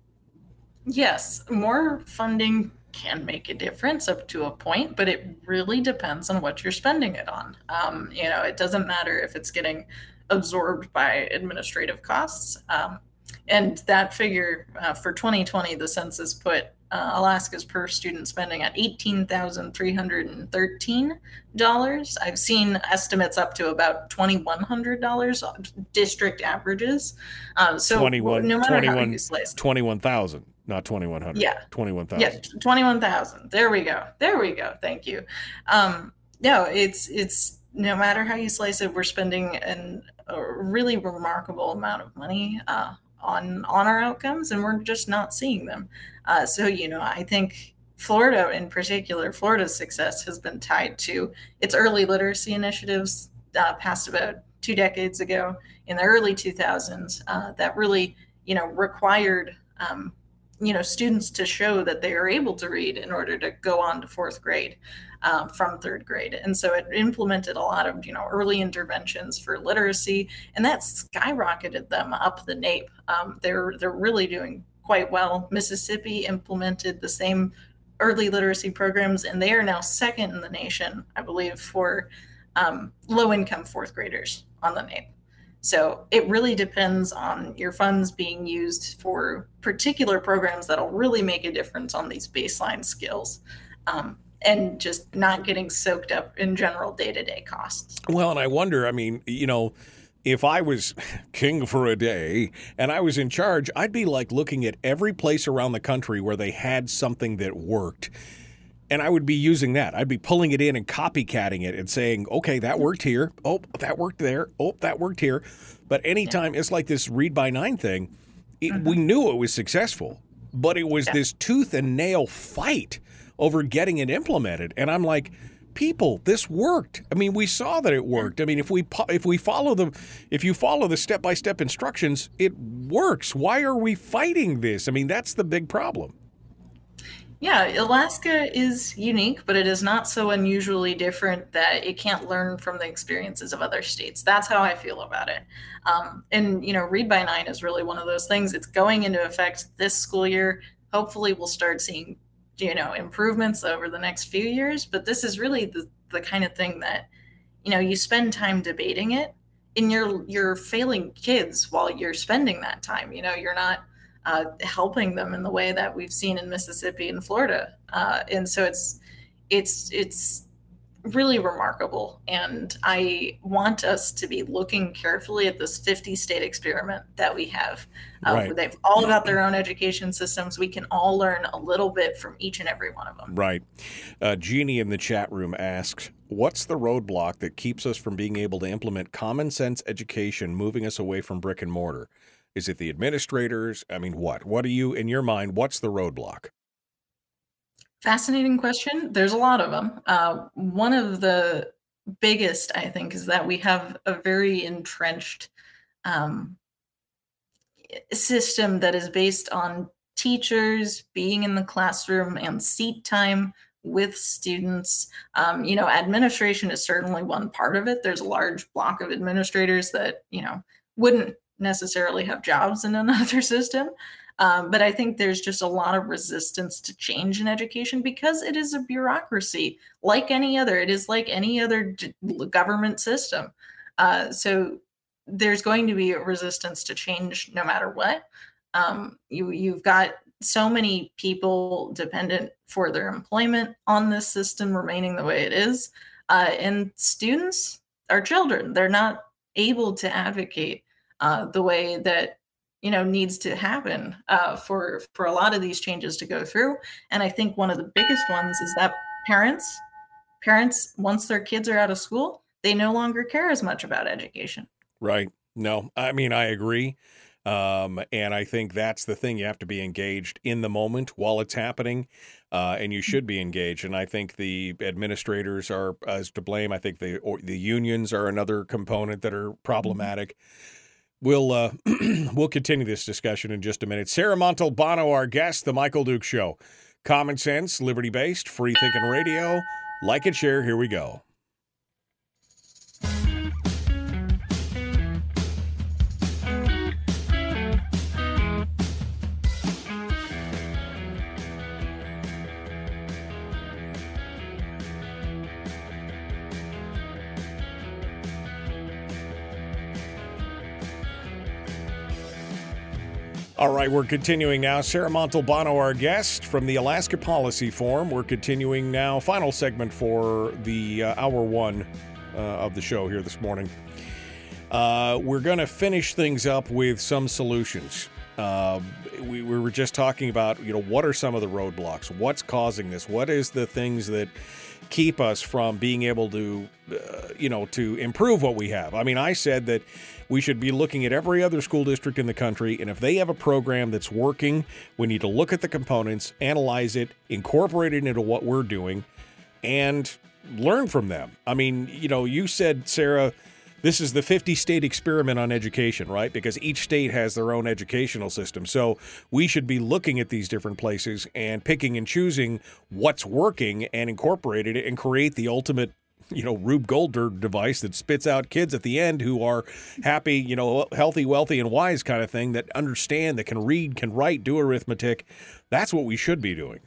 Yes, more funding can make a difference up to a point, but it really depends on what you're spending it on. Um, you know, it doesn't matter if it's getting absorbed by administrative costs. Um, and that figure uh, for 2020, the census put uh, Alaska's per student spending at $18,313. I've seen estimates up to about $2,100 district averages. Um, so 21, no matter 21, how you slice 21,000, not 2,100. Yeah. 21,000. Yeah, 21,000. There we go. There we go. Thank you. Um, no, it's, it's, no matter how you slice it, we're spending an a really remarkable amount of money uh, on on our outcomes, and we're just not seeing them. Uh, so you know, I think Florida, in particular, Florida's success has been tied to its early literacy initiatives uh, passed about two decades ago in the early 2000s uh, that really you know required um, you know students to show that they are able to read in order to go on to fourth grade um, from third grade and so it implemented a lot of you know early interventions for literacy and that skyrocketed them up the NAEP um, they're they're really doing quite well. Mississippi implemented the same early literacy programs, and they are now second in the nation, I believe, for um, low income fourth graders on the NAEP. So it really depends on your funds being used for particular programs that'll really make a difference on these baseline skills. Um, and just not getting soaked up in general day to day costs. Well, and I wonder, I mean, you know, if I was king for a day and I was in charge, I'd be like looking at every place around the country where they had something that worked. And I would be using that. I'd be pulling it in and copycatting it and saying, okay, that worked here. Oh, that worked there. Oh, that worked here. But anytime yeah. it's like this read by nine thing, it, mm-hmm. we knew it was successful, but it was yeah. this tooth and nail fight over getting it implemented. And I'm like, people, this worked. I mean, we saw that it worked. I mean, if we if we follow the if you follow the step by step instructions, it works. Why are we fighting this? I mean, that's the big problem. Yeah, Alaska is unique, but it is not so unusually different that it can't learn from the experiences of other states. That's how I feel about it. Um, and, you know, Read by Nine is really one of those things. It's going into effect this school year. Hopefully, we'll start seeing you know improvements over the next few years but this is really the, the kind of thing that you know you spend time debating it and you're you're failing kids while you're spending that time you know you're not uh, helping them in the way that we've seen in mississippi and florida. Uh, and so it's it's it's really remarkable. And I want us to be looking carefully at this 50 state experiment that we have. Uh, right. They've all got their own education systems. We can all learn a little bit from each and every one of them. Right. Uh, Jeannie in the chat room asks, What's the roadblock that keeps us from being able to implement common sense education, moving us away from brick and mortar? Is it the administrators? I mean, what? What are you, in your mind, what's the roadblock? Fascinating question. There's a lot of them. Uh, one of the biggest, I think, is that we have a very entrenched um, system that is based on teachers being in the classroom and seat time with students. Um, you know, administration is certainly one part of it. There's a large block of administrators that, you know, wouldn't necessarily have jobs in another system. Um, but I think there's just a lot of resistance to change in education because it is a bureaucracy like any other. It is like any other government system. Uh, so there's going to be a resistance to change no matter what. Um, you you've got so many people dependent for their employment on this system remaining the way it is, uh, and students are children. They're not able to advocate uh, the way that you know needs to happen uh, for for a lot of these changes to go through and i think one of the biggest ones is that parents parents once their kids are out of school they no longer care as much about education right no i mean i agree um, and I think that's the thing. You have to be engaged in the moment while it's happening, uh, and you should be engaged. And I think the administrators are as to blame. I think the the unions are another component that are mm-hmm. problematic. Mm-hmm. We'll uh, we'll continue this discussion in just a minute. Sarah Montalbano, our guest, the Michael Duke Show. Common sense, liberty based, free thinking radio. Like and share. Here we go. All right, we're continuing now. Sarah Montalbano, our guest from the Alaska Policy Forum. We're continuing now, final segment for the uh, hour one uh, of the show here this morning. Uh, we're going to finish things up with some solutions. Uh, we, we were just talking about, you know, what are some of the roadblocks? What's causing this? What is the things that keep us from being able to, uh, you know, to improve what we have? I mean, I said that we should be looking at every other school district in the country, and if they have a program that's working, we need to look at the components, analyze it, incorporate it into what we're doing, and learn from them. I mean, you know, you said, Sarah, this is the 50 state experiment on education, right? Because each state has their own educational system. So we should be looking at these different places and picking and choosing what's working and incorporating it and create the ultimate you know Rube Goldberg device that spits out kids at the end who are happy, you know, healthy, wealthy, and wise kind of thing that understand, that can read, can write, do arithmetic. That's what we should be doing.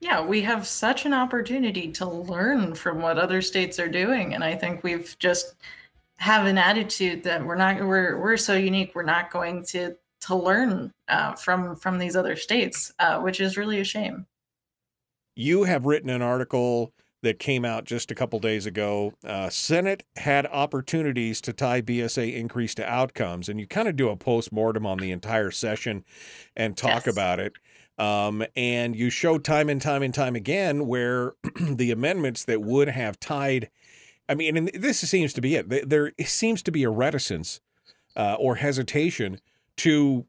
Yeah, we have such an opportunity to learn from what other states are doing, and I think we've just have an attitude that we're not we're we're so unique. We're not going to to learn uh, from from these other states, uh, which is really a shame. You have written an article that came out just a couple days ago. Uh, Senate had opportunities to tie BSA increase to outcomes, and you kind of do a post mortem on the entire session and talk yes. about it. Um, and you show time and time and time again where the amendments that would have tied, I mean, and this seems to be it. There seems to be a reticence uh, or hesitation to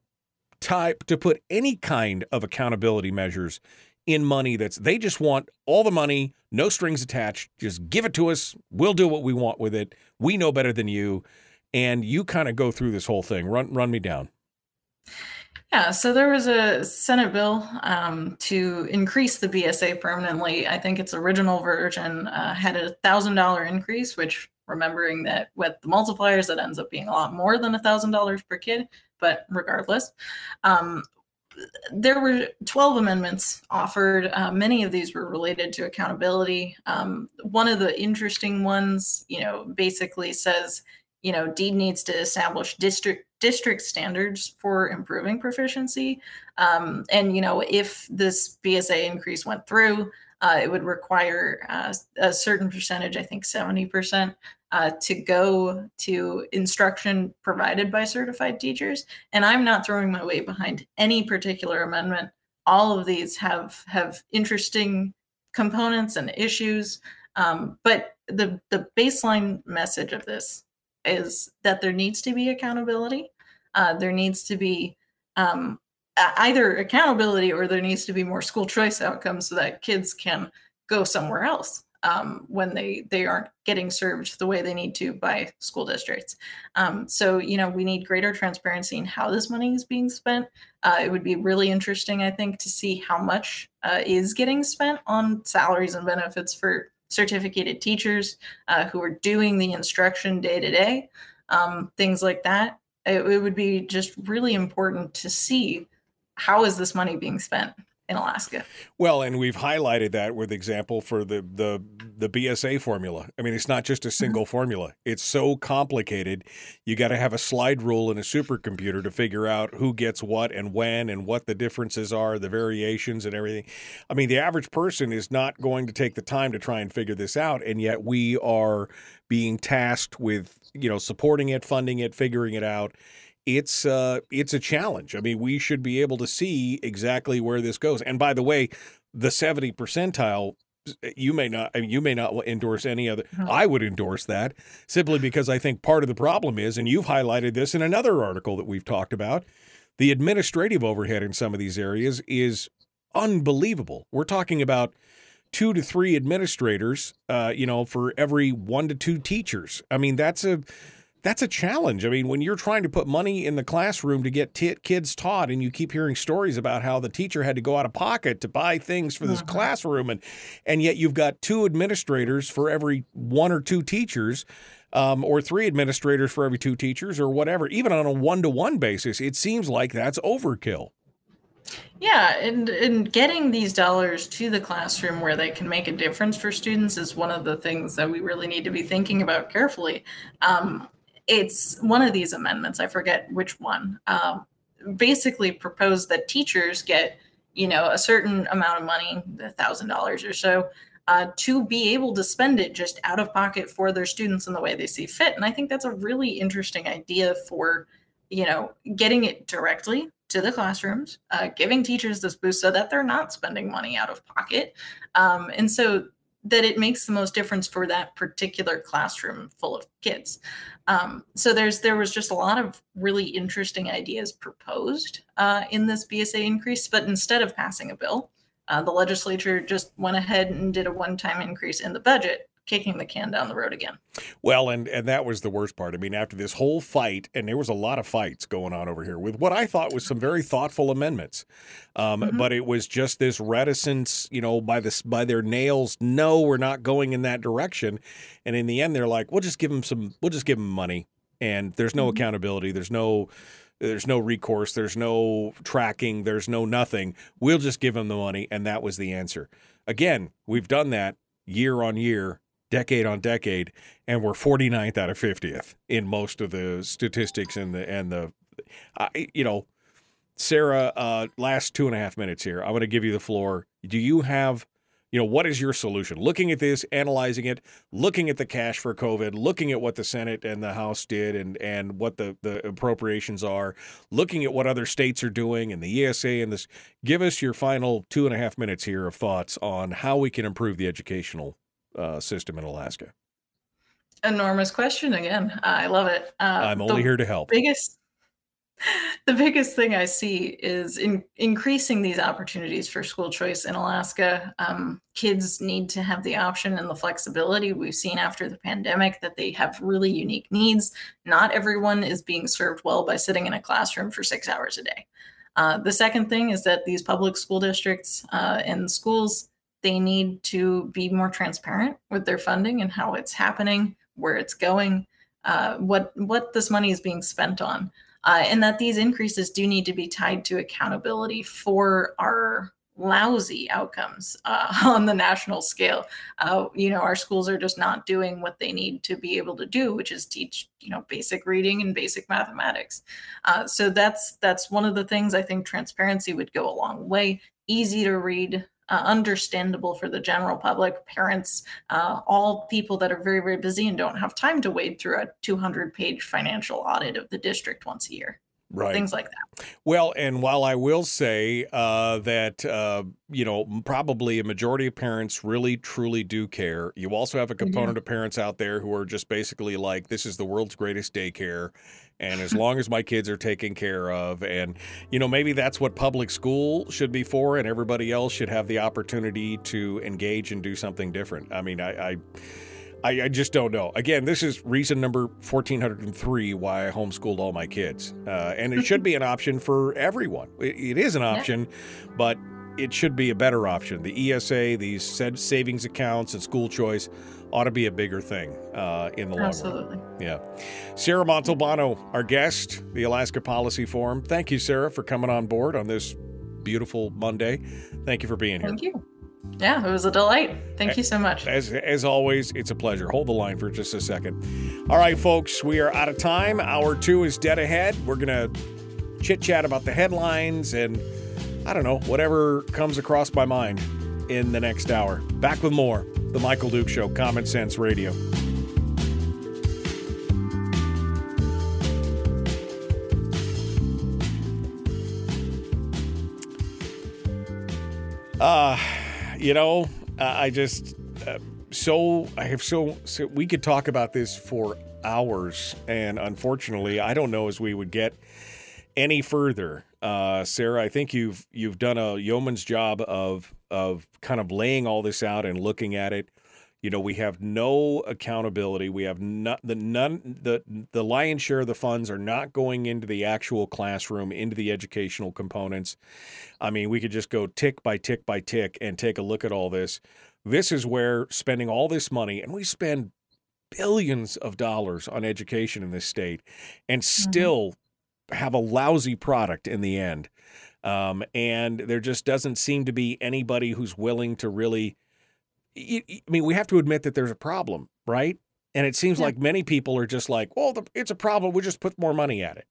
type to put any kind of accountability measures in money that's they just want all the money, no strings attached. Just give it to us. We'll do what we want with it. We know better than you. And you kind of go through this whole thing. Run run me down. Yeah, so there was a Senate bill um, to increase the BSA permanently. I think its original version uh, had a thousand dollar increase, which remembering that with the multipliers, that ends up being a lot more than a thousand dollars per kid. But regardless, um, there were 12 amendments offered. Uh, many of these were related to accountability. Um, one of the interesting ones, you know, basically says, you know, DEED needs to establish district district standards for improving proficiency. Um, and you know, if this BSA increase went through, uh, it would require uh, a certain percentage, I think 70%, uh, to go to instruction provided by certified teachers. And I'm not throwing my weight behind any particular amendment. All of these have have interesting components and issues, um, but the the baseline message of this is that there needs to be accountability. Uh, there needs to be um, either accountability or there needs to be more school choice outcomes so that kids can go somewhere else um, when they they aren't getting served the way they need to by school districts. Um, so you know we need greater transparency in how this money is being spent. Uh, it would be really interesting, I think, to see how much uh, is getting spent on salaries and benefits for certificated teachers uh, who are doing the instruction day to day, um, things like that. It, it would be just really important to see how is this money being spent in Alaska. Well, and we've highlighted that with example for the the the BSA formula. I mean, it's not just a mm-hmm. single mm-hmm. formula. It's so complicated. You got to have a slide rule in a supercomputer to figure out who gets what and when and what the differences are, the variations and everything. I mean, the average person is not going to take the time to try and figure this out, and yet we are being tasked with, you know, supporting it, funding it, figuring it out it's uh, it's a challenge. I mean, we should be able to see exactly where this goes. And by the way, the 70 percentile you may not I mean, you may not endorse any other no. i would endorse that simply because i think part of the problem is and you've highlighted this in another article that we've talked about the administrative overhead in some of these areas is unbelievable we're talking about two to three administrators uh, you know for every one to two teachers i mean that's a that's a challenge. I mean, when you're trying to put money in the classroom to get t- kids taught, and you keep hearing stories about how the teacher had to go out of pocket to buy things for this uh-huh. classroom, and and yet you've got two administrators for every one or two teachers. Um, or three administrators for every two teachers, or whatever, even on a one to one basis, it seems like that's overkill. Yeah, and and getting these dollars to the classroom where they can make a difference for students is one of the things that we really need to be thinking about carefully. Um, it's one of these amendments, I forget which one, um, basically proposed that teachers get, you know, a certain amount of money, a thousand dollars or so, uh, to be able to spend it just out of pocket for their students in the way they see fit. And I think that's a really interesting idea for, you know, getting it directly to the classrooms, uh, giving teachers this boost so that they're not spending money out of pocket. Um, and so that it makes the most difference for that particular classroom full of kids. Um, so there's there was just a lot of really interesting ideas proposed uh, in this BSA increase, but instead of passing a bill, uh, the legislature just went ahead and did a one-time increase in the budget kicking the can down the road again. Well, and and that was the worst part. I mean, after this whole fight, and there was a lot of fights going on over here with what I thought was some very thoughtful amendments, um, mm-hmm. but it was just this reticence, you know, by this by their nails. No, we're not going in that direction. And in the end, they're like, we'll just give them some, we'll just give them money, and there's no mm-hmm. accountability. There's no there's no recourse, there's no tracking, there's no nothing. We'll just give them the money, and that was the answer. Again, we've done that year on year decade on decade, and we're 49th out of 50th in most of the statistics and the and the, you know, Sarah. Uh, last two and a half minutes here. I'm going to give you the floor. Do you have, you know, what is your solution? Looking at this, analyzing it, looking at the cash for COVID, looking at what the Senate and the House did, and and what the the appropriations are, looking at what other states are doing, and the ESA and this. Give us your final two and a half minutes here of thoughts on how we can improve the educational uh, system in Alaska? Enormous question again. I love it. Uh, I'm only here to help. Biggest, the biggest thing I see is in increasing these opportunities for school choice in Alaska. Um, kids need to have the option and the flexibility. We've seen after the pandemic that they have really unique needs. Not everyone is being served well by sitting in a classroom for six hours a day. Uh, the second thing is that these public school districts uh, and schools they need to be more transparent with their funding and how it's happening, where it's going, uh, what what this money is being spent on, uh, and that these increases do need to be tied to accountability for our lousy outcomes uh, on the national scale. Uh, you know, our schools are just not doing what they need to be able to do, which is teach you know basic reading and basic mathematics. Uh, so that's that's one of the things I think transparency would go a long way. Easy to read uh, understandable for the general public, parents, uh, all people that are very, very busy and don't have time to wade through a 200 page financial audit of the district once a year. Right. Things like that. Well, and while I will say uh, that, uh, you know, probably a majority of parents really, truly do care, you also have a mm-hmm. component mm-hmm. of parents out there who are just basically like, this is the world's greatest daycare and as long as my kids are taken care of and you know maybe that's what public school should be for and everybody else should have the opportunity to engage and do something different i mean i, I I, just don't know. Again, this is reason number 1403 why I homeschooled all my kids. Uh, and it should be an option for everyone. it, it is an option, yeah. but it should be a better option. The ESA, these savings accounts, and school choice ought to be a bigger thing uh, in the long Absolutely. run. Yeah. Sarah Montalbano, our guest, the Alaska Policy Forum. Thank you, Sarah, for coming on board on this beautiful Monday. Thank you for being here. Thank you. Yeah, it was a delight. Thank you so much. As, as always, it's a pleasure. Hold the line for just a second. All right, folks, we are out of time. Hour two is dead ahead. We're going to chit chat about the headlines and I don't know, whatever comes across my mind in the next hour. Back with more. The Michael Duke Show, Common Sense Radio. Uh, you know, I just uh, so I have so, so we could talk about this for hours, and unfortunately, I don't know as we would get any further. Uh, Sarah, I think you've you've done a yeoman's job of of kind of laying all this out and looking at it. You know, we have no accountability. We have not the none the the lion's share of the funds are not going into the actual classroom, into the educational components. I mean, we could just go tick by tick by tick and take a look at all this. This is where spending all this money, and we spend billions of dollars on education in this state, and mm-hmm. still mm-hmm. have a lousy product in the end. Um, and there just doesn't seem to be anybody who's willing to really. I mean, we have to admit that there's a problem, right? And it seems yeah. like many people are just like, well, it's a problem. We just put more money at it.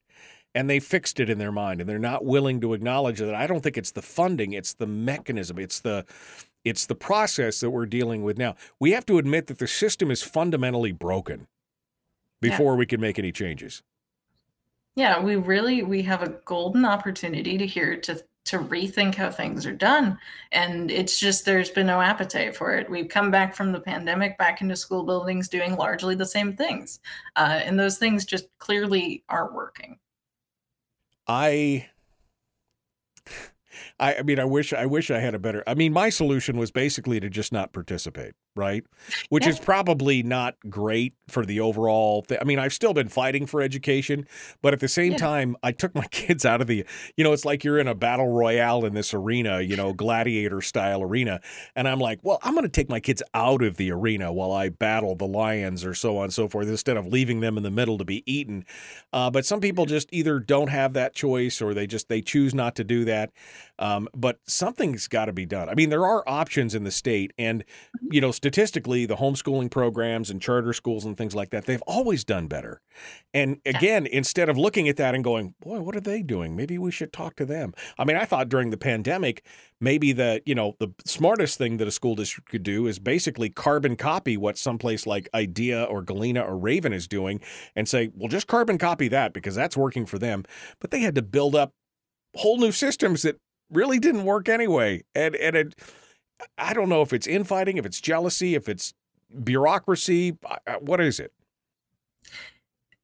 And they fixed it in their mind and they're not willing to acknowledge that. I don't think it's the funding, it's the mechanism, it's the it's the process that we're dealing with now. We have to admit that the system is fundamentally broken before yeah. we can make any changes. Yeah, we really we have a golden opportunity to hear to to rethink how things are done. And it's just there's been no appetite for it. We've come back from the pandemic back into school buildings doing largely the same things uh, and those things just clearly aren't working. I I, I mean, I wish I wish I had a better. I mean, my solution was basically to just not participate, right? Which Yeah. is probably not great for the overall. Th- I mean, I've still been fighting for education, but at the same Yeah. time, I took my kids out of the. You know, it's like you're in a battle royale in this arena, you know, gladiator style arena, and I'm like, well, I'm going to take my kids out of the arena while I battle the lions or so on and so forth, instead of leaving them in the middle to be eaten. Uh, but some people just either don't have that choice or they just they choose not to do that. Um, but something's got to be done. I mean, there are options in the state, and you know, statistically, the homeschooling programs and charter schools and things like that, they've always done better. And again, instead of looking at that and going, "Boy, what are they doing? Maybe we should talk to them." I mean, I thought during the pandemic, maybe the you know the smartest thing that a school district could do is basically carbon copy what someplace like IDEA or Galena or Raven is doing, and say, "Well, just carbon copy that because that's working for them." But they had to build up whole new systems that really didn't work anyway. And and it, I don't know if it's infighting, if it's jealousy, if it's bureaucracy. What is it?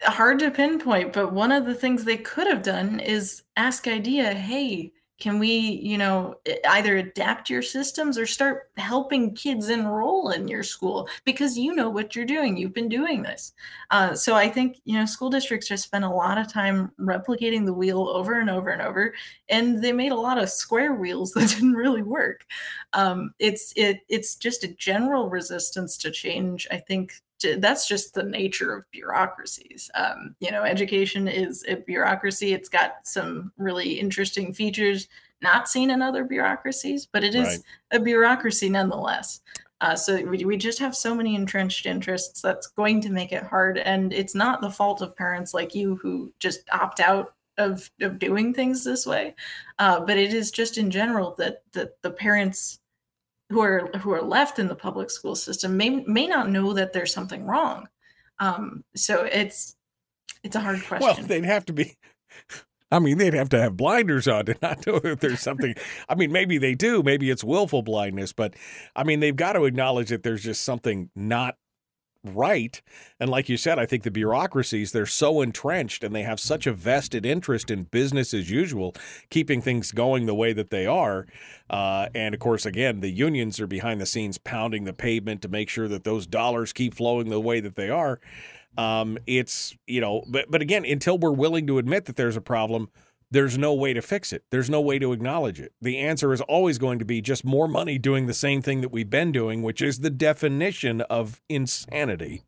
hard to pinpoint, but one of the things they could have done is ask IDEA, hey, can we, you know, either adapt your systems or start helping kids enroll in your school because you know what you're doing. You've been doing this. Uh, so I think, you know, school districts just spent a lot of time replicating the wheel over and over and over, and they made a lot of square wheels that didn't really work. Um, it's it it's just a general resistance to change. I think that's just the nature of bureaucracies. Um, you know, education is a bureaucracy. It's got some really interesting features not seen in other bureaucracies, but it is Right. a bureaucracy nonetheless. Uh, so we, we just have so many entrenched interests that's going to make it hard. And it's not the fault of parents like you who just opt out of, of doing things this way. Uh, but it is just in general that, that the parents who are who are left in the public school system may may not know that there's something wrong. Um, so it's it's a hard question. Well, they'd have to be. I mean, they'd have to have blinders on to not know that there's something. I mean, maybe they do. Maybe it's willful blindness, but I mean, they've got to acknowledge that there's just something not right. And like you said, I think the bureaucracies, they're so entrenched and they have such a vested interest in business as usual, keeping things going the way that they are. Uh, and of course, again, the unions are behind the scenes pounding the pavement to make sure that those dollars keep flowing the way that they are. Um, it's, you know, but, but again, until we're willing to admit that there's a problem, there's no way to fix it. There's no way to acknowledge it. The answer is always going to be just more money doing the same thing that we've been doing, which is the definition of insanity.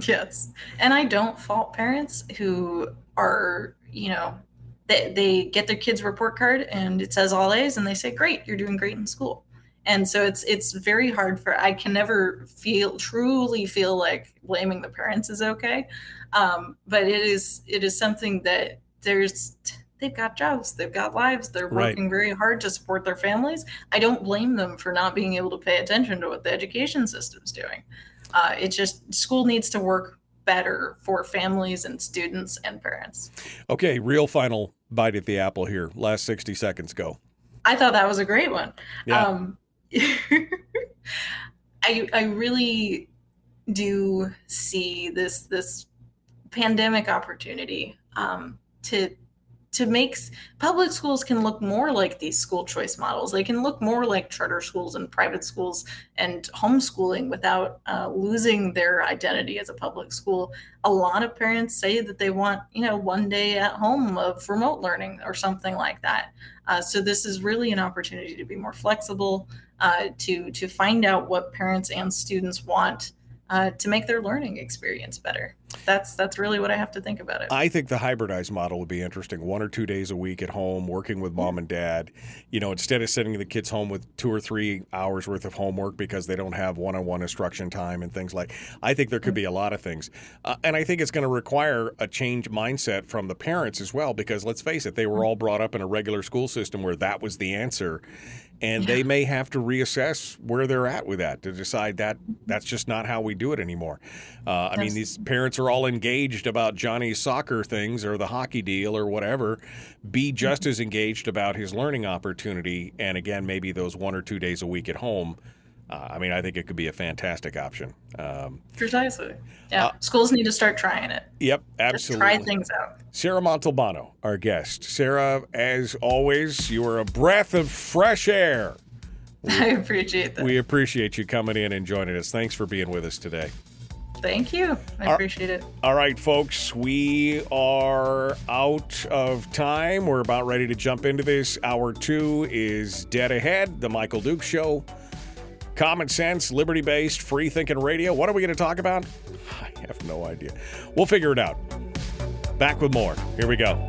Yes. And I don't fault parents who are, you know, they, they get their kids' report card and it says all A's and they say, Great, you're doing great in school. And so it's it's very hard for I can never feel truly feel like blaming the parents is okay. Um, but it is it is something that there's they've got jobs, they've got lives, they're Right. working very hard to support their families. I don't blame them for not being able to pay attention to what the education system's doing. Uh, it just school needs to work better for families and students and parents. Okay, real final bite at the apple here. Last 60 seconds go. I thought that was a great one. Yeah. Um, I I really do see this this pandemic opportunity um, to to make public schools can look more like these school choice models. They can look more like charter schools and private schools and homeschooling without uh, losing their identity as a public school. A lot of parents say that they want, you know, one day at home of remote learning or something like that. Uh, so this is really an opportunity to be more flexible, uh, to to find out what parents and students want uh, to make their learning experience better. That's that's really what I have to think about it. I think the hybridized model would be interesting. One or two days a week at home, working with mom and dad. You know, instead of sending the kids home with two or three hours worth of homework because they don't have one-on-one instruction time and things like. I think there could be a lot of things, uh, and I think it's going to require a change mindset from the parents as well. Because let's face it, they were all brought up in a regular school system where that was the answer. And they may have to reassess where they're at with that to decide that that's just not how we do it anymore. Uh, I mean, these parents are all engaged about Johnny's soccer things or the hockey deal or whatever. Be just Mm-hmm. as engaged about his learning opportunity. And again, maybe those one or two days a week at home Uh, I mean, I think it could be a fantastic option. Um, Precisely. Yeah. Uh, Schools need to start trying it. Yep, absolutely. Just try things out. Sarah Montalbano, our guest. Sarah, as always, you are a breath of fresh air. We, I appreciate that. We appreciate you coming in and joining us. Thanks for being with us today. Thank you. I appreciate it. All right, folks, we are out of time. We're about ready to jump into this. Hour two is dead ahead. The Michael Duke Show. Common sense, liberty based, free thinking radio. What are we going to talk about? I have no idea. We'll figure it out. Back with more. Here we go.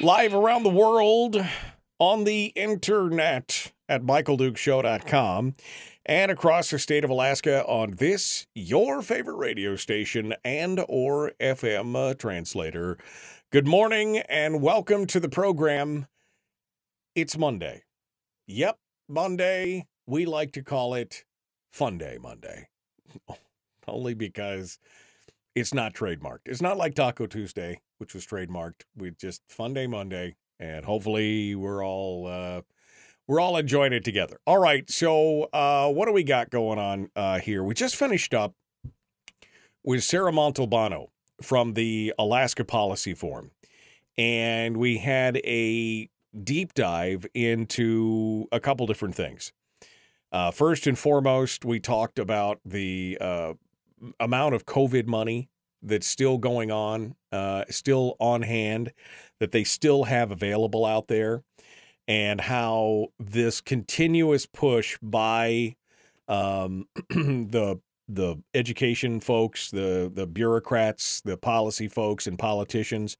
Live around the world on the internet at michaeldukeshow.com and across the state of Alaska on this your favorite radio station and or FM uh, translator. Good morning and welcome to the program. It's Monday. Yep, Monday. We like to call it Fun Day Monday. Only because it's not trademarked. It's not like Taco Tuesday, which was trademarked. We just Fun Day Monday, and hopefully we're all uh, we're all enjoying it together. All right, so uh, what do we got going on uh, here? We just finished up with Sarah Montalbano from the Alaska Policy Forum, and we had a deep dive into a couple different things. Uh, first and foremost, we talked about the uh, amount of COVID money that's still going on, uh, still on hand, that they still have available out there, and how this continuous push by um, the the education folks, the the bureaucrats, the policy folks, and politicians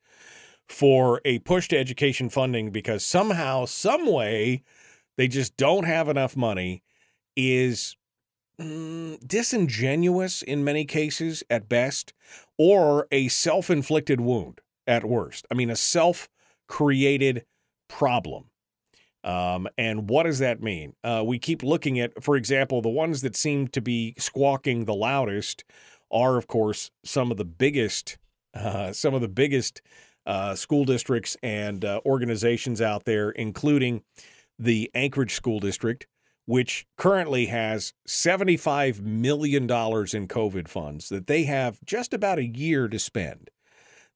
for a push to education funding because somehow, some way, they just don't have enough money is mm, disingenuous in many cases at best, or a self inflicted wound at worst. I mean, a self created problem. Um, and what does that mean? Uh, we keep looking at, for example, the ones that seem to be squawking the loudest are, of course, some of the biggest, uh, some of the biggest uh, school districts and uh, organizations out there, including the Anchorage School District, which currently has $75 million in COVID funds that they have just about a year to spend,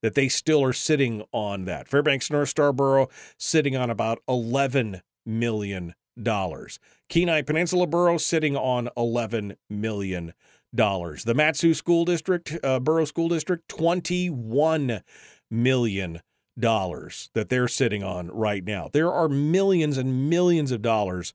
that they still are sitting on that. Fairbanks North Star Borough sitting on about $11 million. Kenai Peninsula Borough sitting on $11 million. The Mat-Su School District, uh, Borough School District, $21 million that they're sitting on right now. There are millions and millions of dollars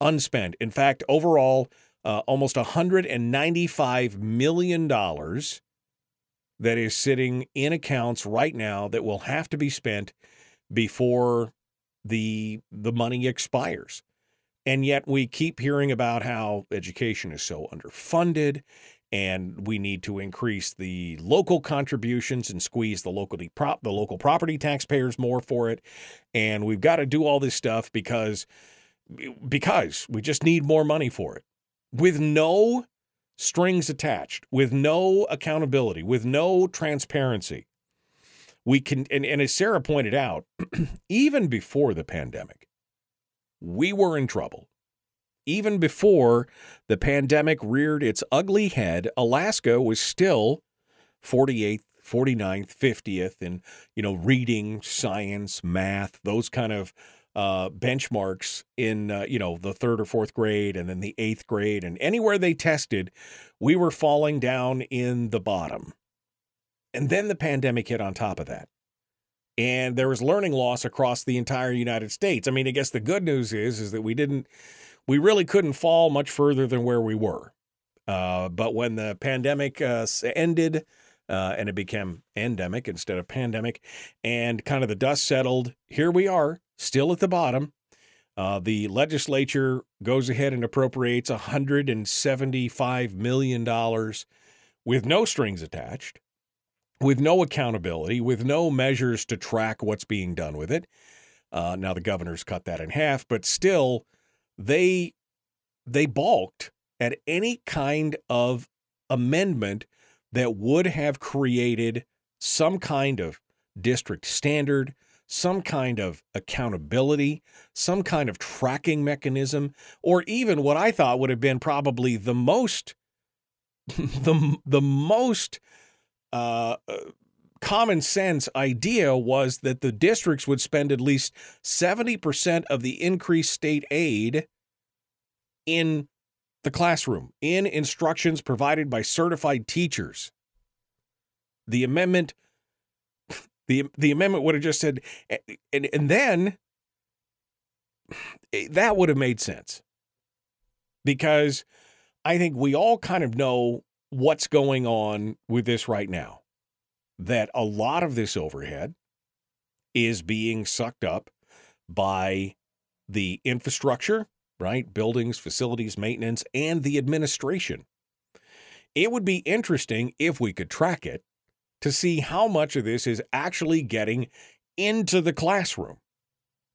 unspent. In fact, overall, uh, almost $195 million that is sitting in accounts right now that will have to be spent before the the money expires. And yet we keep hearing about how education is so underfunded and we need to increase the local contributions and squeeze the local prop the local property taxpayers more for it. And we've got to do all this stuff because because we just need more money for it with no strings attached, with no accountability, with no transparency. We can, and, and as Sarah pointed out, even before the pandemic, we were in trouble. even before the pandemic reared its ugly head, Alaska was still 48th, 49th, 50th in, you know, reading, science, math, those kind of uh, benchmarks in, uh, you know, the third or fourth grade and then the eighth grade. And anywhere they tested, we were falling down in the bottom. And then the pandemic hit on top of that. And there was learning loss across the entire United States. I mean, I guess the good news is is that we didn't, we really couldn't fall much further than where we were. Uh, but when the pandemic uh, ended, uh, and it became endemic instead of pandemic, and kind of the dust settled. Here we are, still at the bottom. Uh, the legislature goes ahead and appropriates $175 million with no strings attached, with no accountability, with no measures to track what's being done with it. Uh, now the governor's cut that in half, but still, they they balked at any kind of amendment that would have created some kind of district standard, some kind of accountability, some kind of tracking mechanism, or even what I thought would have been probably the most the the most uh, common sense idea was that the districts would spend at least 70% of the increased state aid in the classroom in instructions provided by certified teachers. The amendment the the amendment would have just said and and then eh, that would have made sense. Because I think we all kind of know what's going on with this right now. That a lot of this overhead is being sucked up by the infrastructure right? Buildings, facilities, maintenance, and the administration. It would be interesting if we could track it to see how much of this is actually getting into the classroom.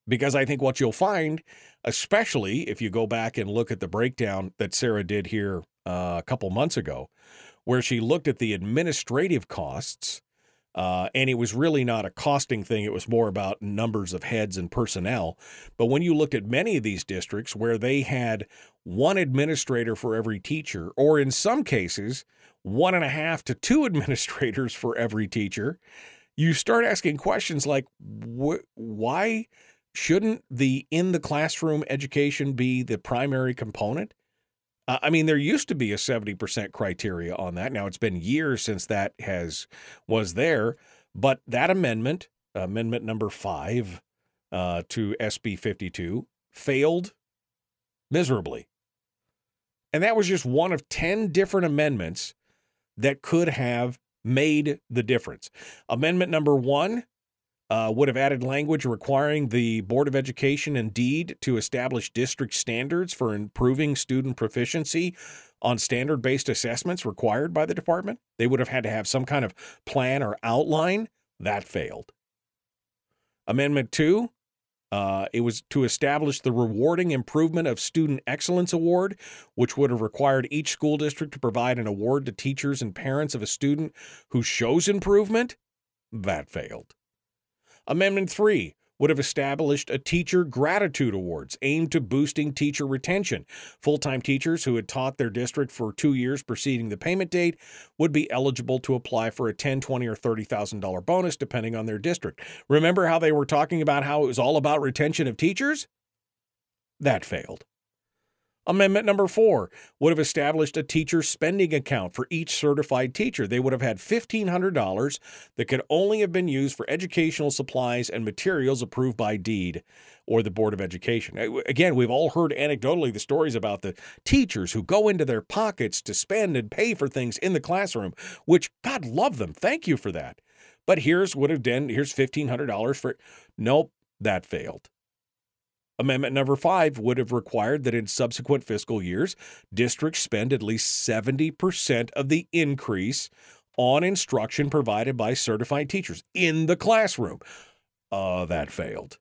Because I think what you'll find, especially if you go back and look at the breakdown that Sarah did here uh, a couple months ago, where she looked at the administrative costs uh, and it was really not a costing thing. It was more about numbers of heads and personnel. But when you looked at many of these districts where they had one administrator for every teacher, or in some cases, one and a half to two administrators for every teacher, you start asking questions like wh- why shouldn't the in the classroom education be the primary component? Uh, I mean, there used to be a 70% criteria on that. Now it's been years since that has was there, but that amendment, amendment number five uh, to SB 52, failed miserably. And that was just one of 10 different amendments that could have made the difference. Amendment number one uh, would have added language requiring the Board of Education indeed to establish district standards for improving student proficiency on standard based assessments required by the department. They would have had to have some kind of plan or outline. That failed. Amendment two uh, it was to establish the Rewarding Improvement of Student Excellence Award, which would have required each school district to provide an award to teachers and parents of a student who shows improvement. That failed. Amendment 3 would have established a teacher gratitude awards aimed to boosting teacher retention. Full-time teachers who had taught their district for 2 years preceding the payment date would be eligible to apply for a 10, 20 or $30,000 bonus depending on their district. Remember how they were talking about how it was all about retention of teachers? That failed. Amendment number four would have established a teacher spending account for each certified teacher. They would have had $1,500 that could only have been used for educational supplies and materials approved by DEED or the Board of Education. Again, we've all heard anecdotally the stories about the teachers who go into their pockets to spend and pay for things in the classroom, which God love them. Thank you for that. But here's what would have been here's $1,500 for nope, that failed. Amendment number five would have required that in subsequent fiscal years, districts spend at least 70% of the increase on instruction provided by certified teachers in the classroom. Uh, that failed.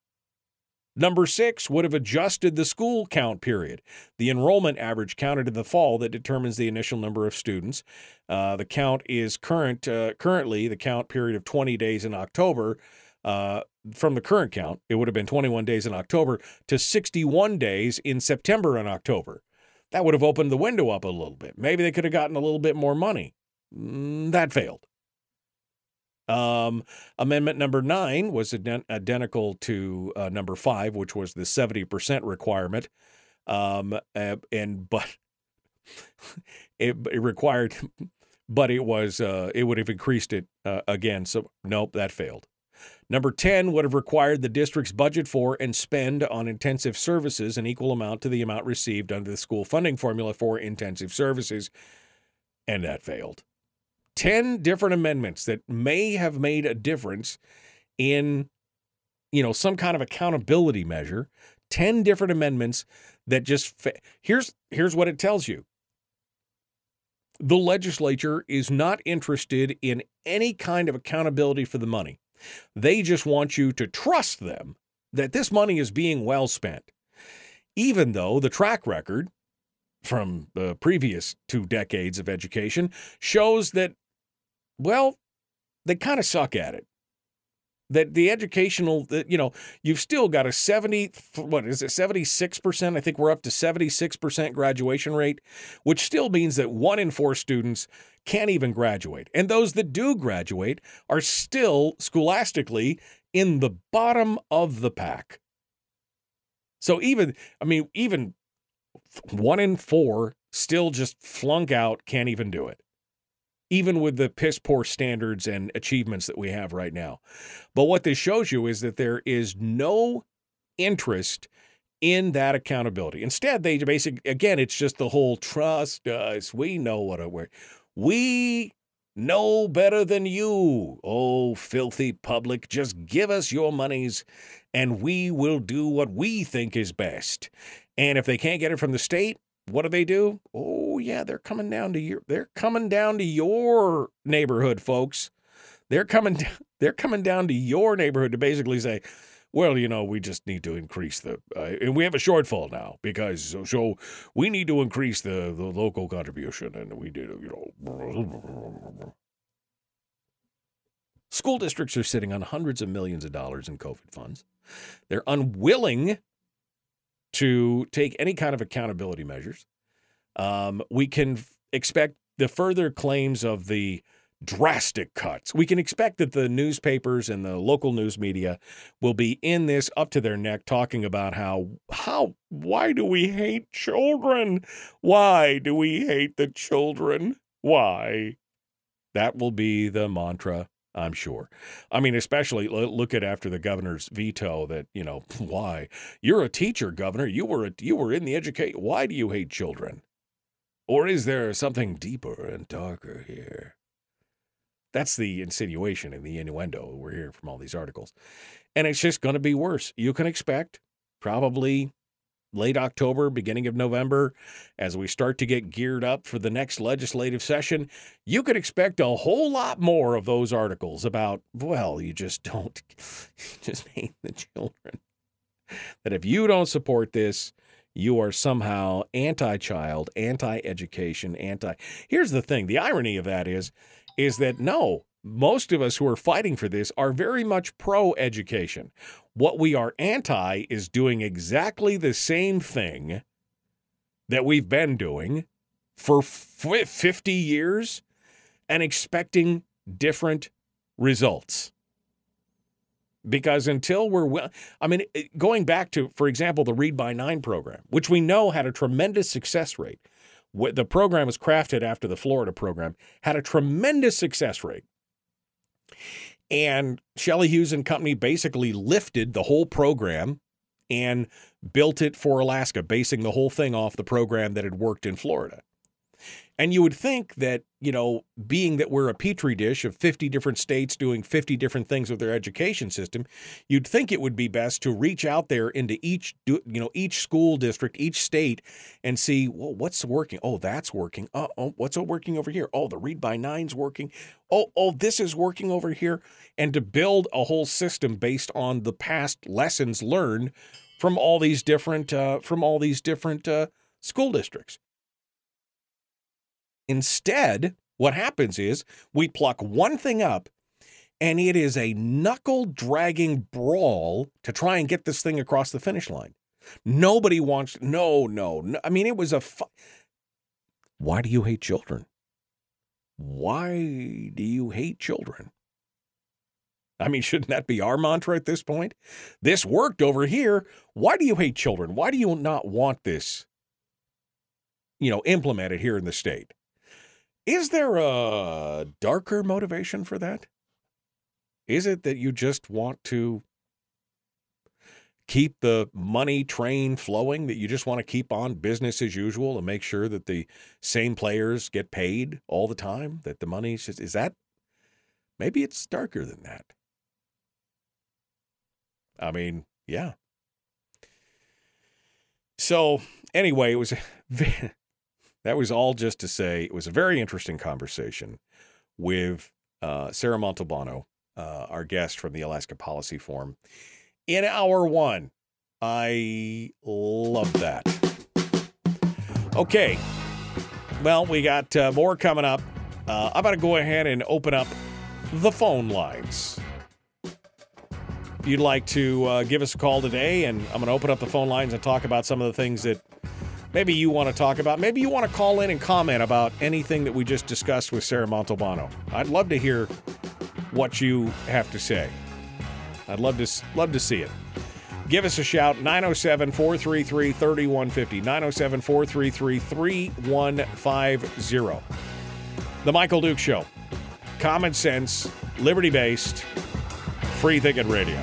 Number six would have adjusted the school count period. The enrollment average counted in the fall that determines the initial number of students. Uh, the count is current uh, currently the count period of 20 days in October Uh, from the current count, it would have been 21 days in October to 61 days in September and October. That would have opened the window up a little bit. Maybe they could have gotten a little bit more money. Mm, that failed. Um, amendment number nine was ident- identical to uh, number five, which was the 70% requirement. Um, uh, and but it, it, required, but it was uh, it would have increased it uh, again. So nope, that failed. Number 10 would have required the district's budget for and spend on intensive services an equal amount to the amount received under the school funding formula for intensive services, and that failed. 10 different amendments that may have made a difference in you know some kind of accountability measure. 10 different amendments that just fa- here's here's what it tells you. The legislature is not interested in any kind of accountability for the money they just want you to trust them that this money is being well spent even though the track record from the previous two decades of education shows that well, they kind of suck at it. That the educational, you know, you've still got a 70, what is it, 76%? I think we're up to 76% graduation rate, which still means that one in four students can't even graduate. And those that do graduate are still scholastically in the bottom of the pack. So even, I mean, even one in four still just flunk out, can't even do it even with the piss poor standards and achievements that we have right now. But what this shows you is that there is no interest in that accountability. Instead, they basically, again, it's just the whole trust us. We know what we're, we know better than you. Oh, filthy public, just give us your monies and we will do what we think is best. And if they can't get it from the state, what do they do? Oh yeah, they're coming down to your they're coming down to your neighborhood, folks. They're coming they're coming down to your neighborhood to basically say, well, you know, we just need to increase the uh, and we have a shortfall now because so, so we need to increase the the local contribution and we did, you know, School districts are sitting on hundreds of millions of dollars in COVID funds. They're unwilling to take any kind of accountability measures. Um, we can f- expect the further claims of the drastic cuts. We can expect that the newspapers and the local news media will be in this up to their neck talking about how how why do we hate children? Why do we hate the children? Why? That will be the mantra I'm sure. I mean, especially look at after the governor's veto that, you know, why? You're a teacher, governor. You were a, you were in the educate. Why do you hate children? Or is there something deeper and darker here? That's the insinuation and the innuendo we're hearing from all these articles. And it's just going to be worse. You can expect probably late October, beginning of November, as we start to get geared up for the next legislative session, you could expect a whole lot more of those articles about, well, you just don't, you just hate the children. That if you don't support this, you are somehow anti child, anti education, anti. Here's the thing the irony of that is, is that no, most of us who are fighting for this are very much pro education. What we are anti is doing exactly the same thing that we've been doing for 50 years and expecting different results. Because until we're, well, I mean, going back to, for example, the Read by Nine program, which we know had a tremendous success rate. The program was crafted after the Florida program, had a tremendous success rate. And Shelley Hughes and Company basically lifted the whole program and built it for Alaska, basing the whole thing off the program that had worked in Florida. And you would think that, you know, being that we're a petri dish of 50 different states doing 50 different things with their education system, you'd think it would be best to reach out there into each, you know, each school district, each state and see, well, what's working? Oh, that's working. Uh oh, what's working over here? Oh, the read by nine's working. Oh, oh, this is working over here. And to build a whole system based on the past lessons learned from all these different, uh, from all these different uh, school districts. Instead, what happens is we pluck one thing up and it is a knuckle dragging brawl to try and get this thing across the finish line. Nobody wants, no, no, no. I mean, it was a. Fu- Why do you hate children? Why do you hate children? I mean, shouldn't that be our mantra at this point? This worked over here. Why do you hate children? Why do you not want this, you know, implemented here in the state? Is there a darker motivation for that? Is it that you just want to keep the money train flowing, that you just want to keep on business as usual and make sure that the same players get paid all the time, that the money's just, is that, maybe it's darker than that. I mean, yeah. So anyway, it was that was all just to say it was a very interesting conversation with uh, Sarah Montalbano, uh, our guest from the Alaska Policy Forum. In hour one, I love that. Okay, well, we got uh, more coming up. Uh, I'm going to go ahead and open up the phone lines. If you'd like to uh, give us a call today, and I'm going to open up the phone lines and talk about some of the things that maybe you want to talk about. Maybe you want to call in and comment about anything that we just discussed with Sarah Montalbano. I'd love to hear what you have to say. I'd love to love to see it. Give us a shout 907 433 3150. 907 433 3150. The Michael Duke Show. Common sense, liberty based, free thinking radio.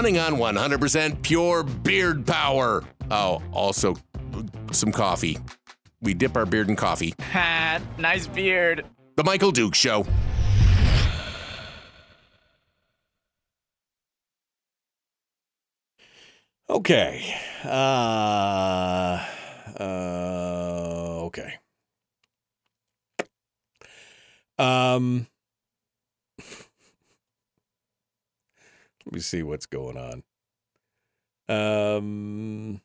Running on 100% pure beard power. Oh, also some coffee. We dip our beard in coffee. Ha, nice beard. The Michael Duke Show. Okay. Uh, uh, okay. Um, let me see what's going on. Um,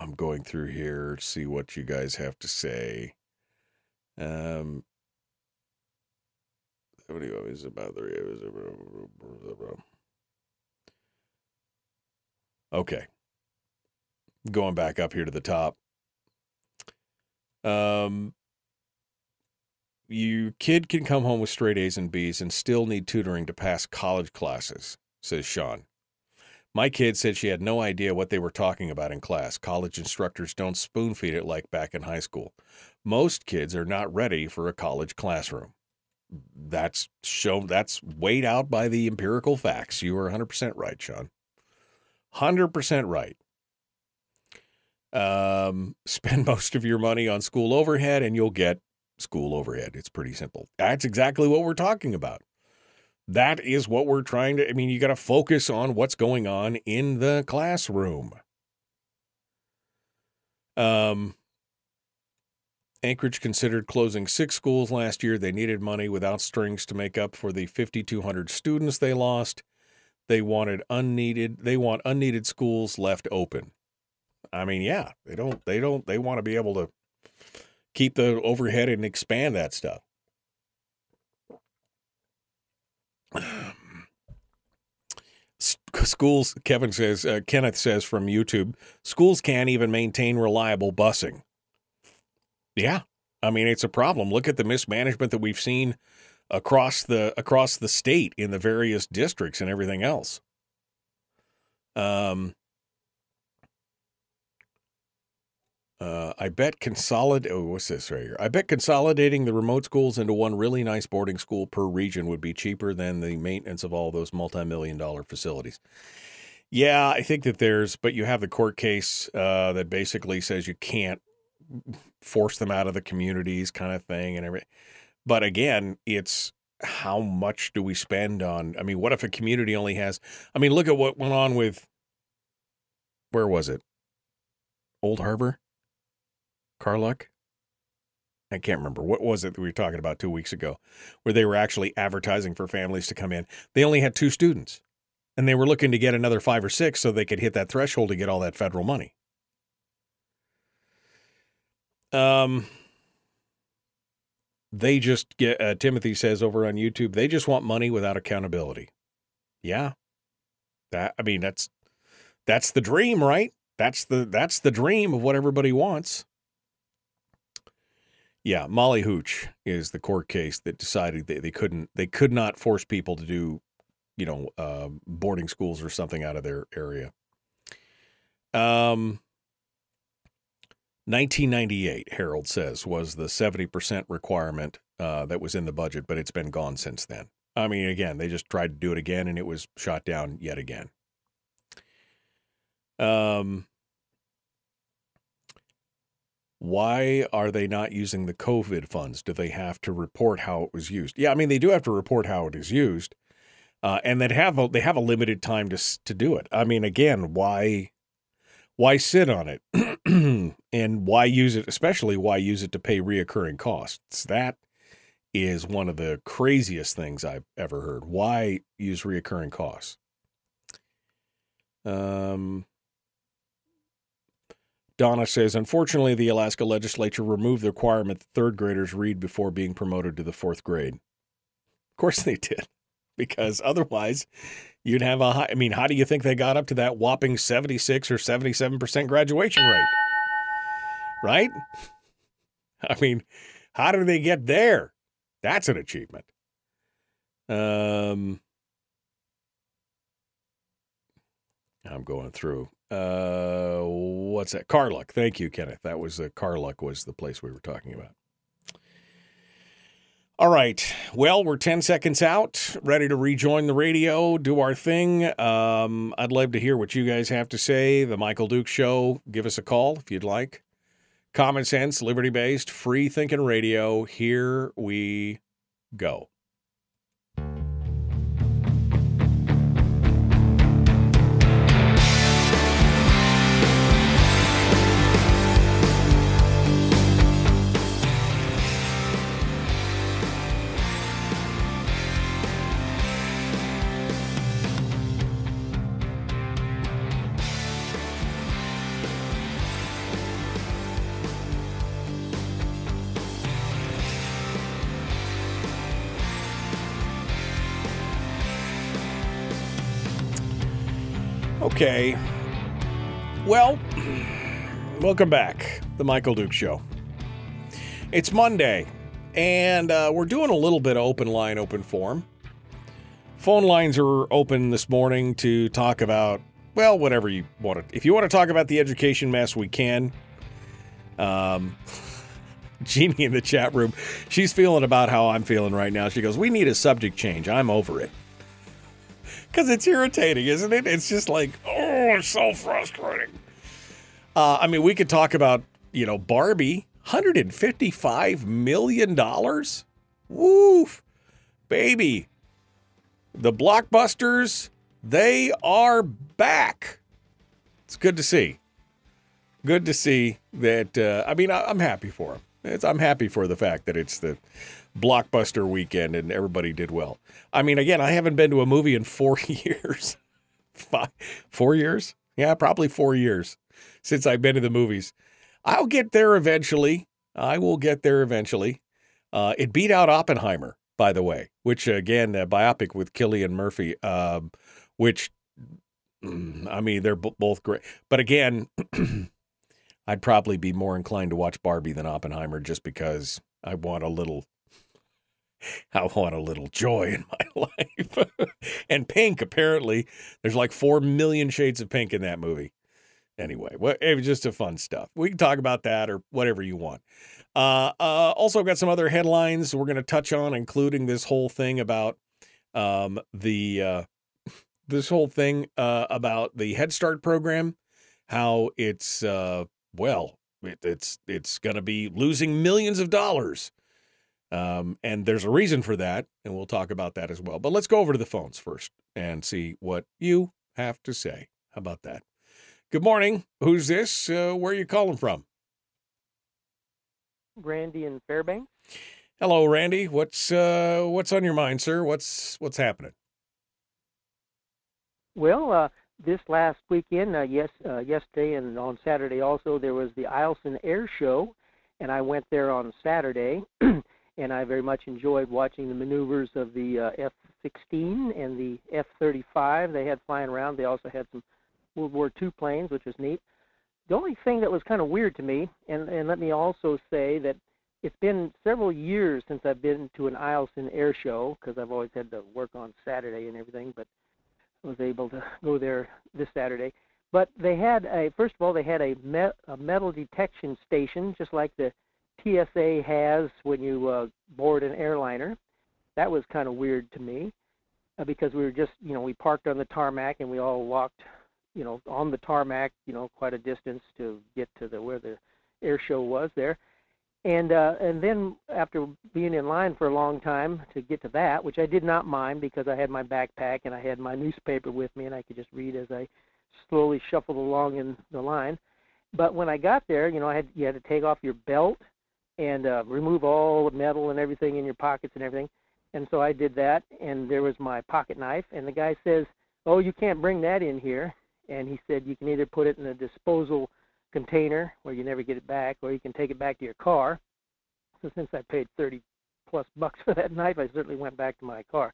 I'm going through here see what you guys have to say. Um, what is about the Okay. Going back up here to the top. Um, your kid can come home with straight A's and B's and still need tutoring to pass college classes, says Sean. My kid said she had no idea what they were talking about in class. College instructors don't spoon feed it like back in high school. Most kids are not ready for a college classroom. That's shown that's weighed out by the empirical facts. You are 100% right, Sean. 100% right. Um, spend most of your money on school overhead and you'll get school overhead. It's pretty simple. That's exactly what we're talking about. That is what we're trying to. I mean, you got to focus on what's going on in the classroom. Um, Anchorage considered closing six schools last year. They needed money without strings to make up for the 5,200 students they lost. They wanted unneeded. They want unneeded schools left open. I mean, yeah, they don't. They don't. They want to be able to keep the overhead and expand that stuff. Schools, Kevin says, uh, Kenneth says from YouTube, schools can't even maintain reliable busing. Yeah, I mean it's a problem. Look at the mismanagement that we've seen across the across the state in the various districts and everything else. Um, Uh, I bet consolidate. Oh, what's this right here? I bet consolidating the remote schools into one really nice boarding school per region would be cheaper than the maintenance of all those multi-million dollar facilities. Yeah, I think that there's, but you have the court case uh, that basically says you can't force them out of the communities, kind of thing, and everything. But again, it's how much do we spend on? I mean, what if a community only has? I mean, look at what went on with. Where was it? Old Harbor Karluk. I can't remember what was it that we were talking about two weeks ago, where they were actually advertising for families to come in. They only had two students, and they were looking to get another five or six so they could hit that threshold to get all that federal money. Um, they just get. Uh, Timothy says over on YouTube, they just want money without accountability. Yeah, that I mean that's that's the dream, right? That's the that's the dream of what everybody wants. Yeah, Molly Hootch is the court case that decided they, they couldn't they could not force people to do, you know, uh, boarding schools or something out of their area. Um, 1998, Harold says, was the 70% requirement uh, that was in the budget, but it's been gone since then. I mean, again, they just tried to do it again and it was shot down yet again. Um, why are they not using the COVID funds? Do they have to report how it was used? Yeah, I mean they do have to report how it is used, uh, and they have a, they have a limited time to to do it. I mean, again, why why sit on it, and why use it? Especially why use it to pay reoccurring costs? That is one of the craziest things I've ever heard. Why use reoccurring costs? Um, Donna says, unfortunately, the Alaska legislature removed the requirement that third graders read before being promoted to the fourth grade. Of course they did, because otherwise you'd have a high. I mean, how do you think they got up to that whopping 76 or 77% graduation rate? Right? I mean, how did they get there? That's an achievement. Um, I'm going through. Uh, what's that? Karluk. Thank you, Kenneth. That was uh, Karluk was the place we were talking about. All right. Well, we're 10 seconds out, ready to rejoin the radio, do our thing. Um, I'd love to hear what you guys have to say. The Michael Duke Show. Give us a call if you'd like. Common sense, liberty based, free thinking radio. Here we go. Okay. Well, welcome back. The Michael Duke Show. It's Monday, and uh, we're doing a little bit of open line, open form. Phone lines are open this morning to talk about, well, whatever you want to. If you want to talk about the education mess, we can. Um, Jeannie in the chat room, she's feeling about how I'm feeling right now. She goes, We need a subject change. I'm over it because it's irritating, isn't it? It's just like, oh, it's so frustrating. Uh, I mean, we could talk about, you know, Barbie, $155 million. Woof, baby. The blockbusters, they are back. It's good to see. Good to see that. Uh, I mean, I, am happy for them. It's, I'm happy for the fact that it's the blockbuster weekend and everybody did well. I mean, again, I haven't been to a movie in four years. Five, four years? Yeah, probably four years since I've been to the movies. I'll get there eventually. I will get there eventually. Uh, it beat out Oppenheimer, by the way, which again, a biopic with Cillian Murphy, uh, which mm, I mean, they're b- both great. But again, I'd probably be more inclined to watch Barbie than Oppenheimer just because I want a little I want a little joy in my life. and pink, apparently, there's like 4 million shades of pink in that movie. Anyway, it was just a fun stuff. We can talk about that or whatever you want. Uh, uh, also, got some other headlines we're going to touch on, including this whole thing about um, the uh, this whole thing uh, about the Head Start program, how it's uh, well, it, it's it's going to be losing millions of dollars um, and there's a reason for that, and we'll talk about that as well. But let's go over to the phones first and see what you have to say. How about that? Good morning. Who's this? Uh, where are you calling from? Randy in Fairbanks. Hello, Randy. What's uh, what's on your mind, sir? What's what's happening? Well, uh, this last weekend, uh, yes, uh, yesterday and on Saturday also, there was the Eielson Air Show, and I went there on Saturday, and I very much enjoyed watching the maneuvers of the uh, F-16 and the F-35 they had flying around. They also had some World War II planes, which was neat. The only thing that was kind of weird to me, and, and let me also say that it's been several years since I've been to an Eielson air show because I've always had to work on Saturday and everything, but I was able to go there this Saturday. But they had a first of all they had a, met, a metal detection station just like the TSA has when you uh, board an airliner. That was kind of weird to me uh, because we were just you know we parked on the tarmac and we all walked you know on the tarmac you know quite a distance to get to the where the air show was there and uh, and then after being in line for a long time to get to that, which I did not mind because I had my backpack and I had my newspaper with me and I could just read as I slowly shuffled along in the line. But when I got there, you know, I had you had to take off your belt and uh, remove all the metal and everything in your pockets and everything. And so I did that, and there was my pocket knife. And the guy says, "Oh, you can't bring that in here." And he said you can either put it in a disposal container where you never get it back, or you can take it back to your car. So since I paid 30 plus bucks for that knife, I certainly went back to my car.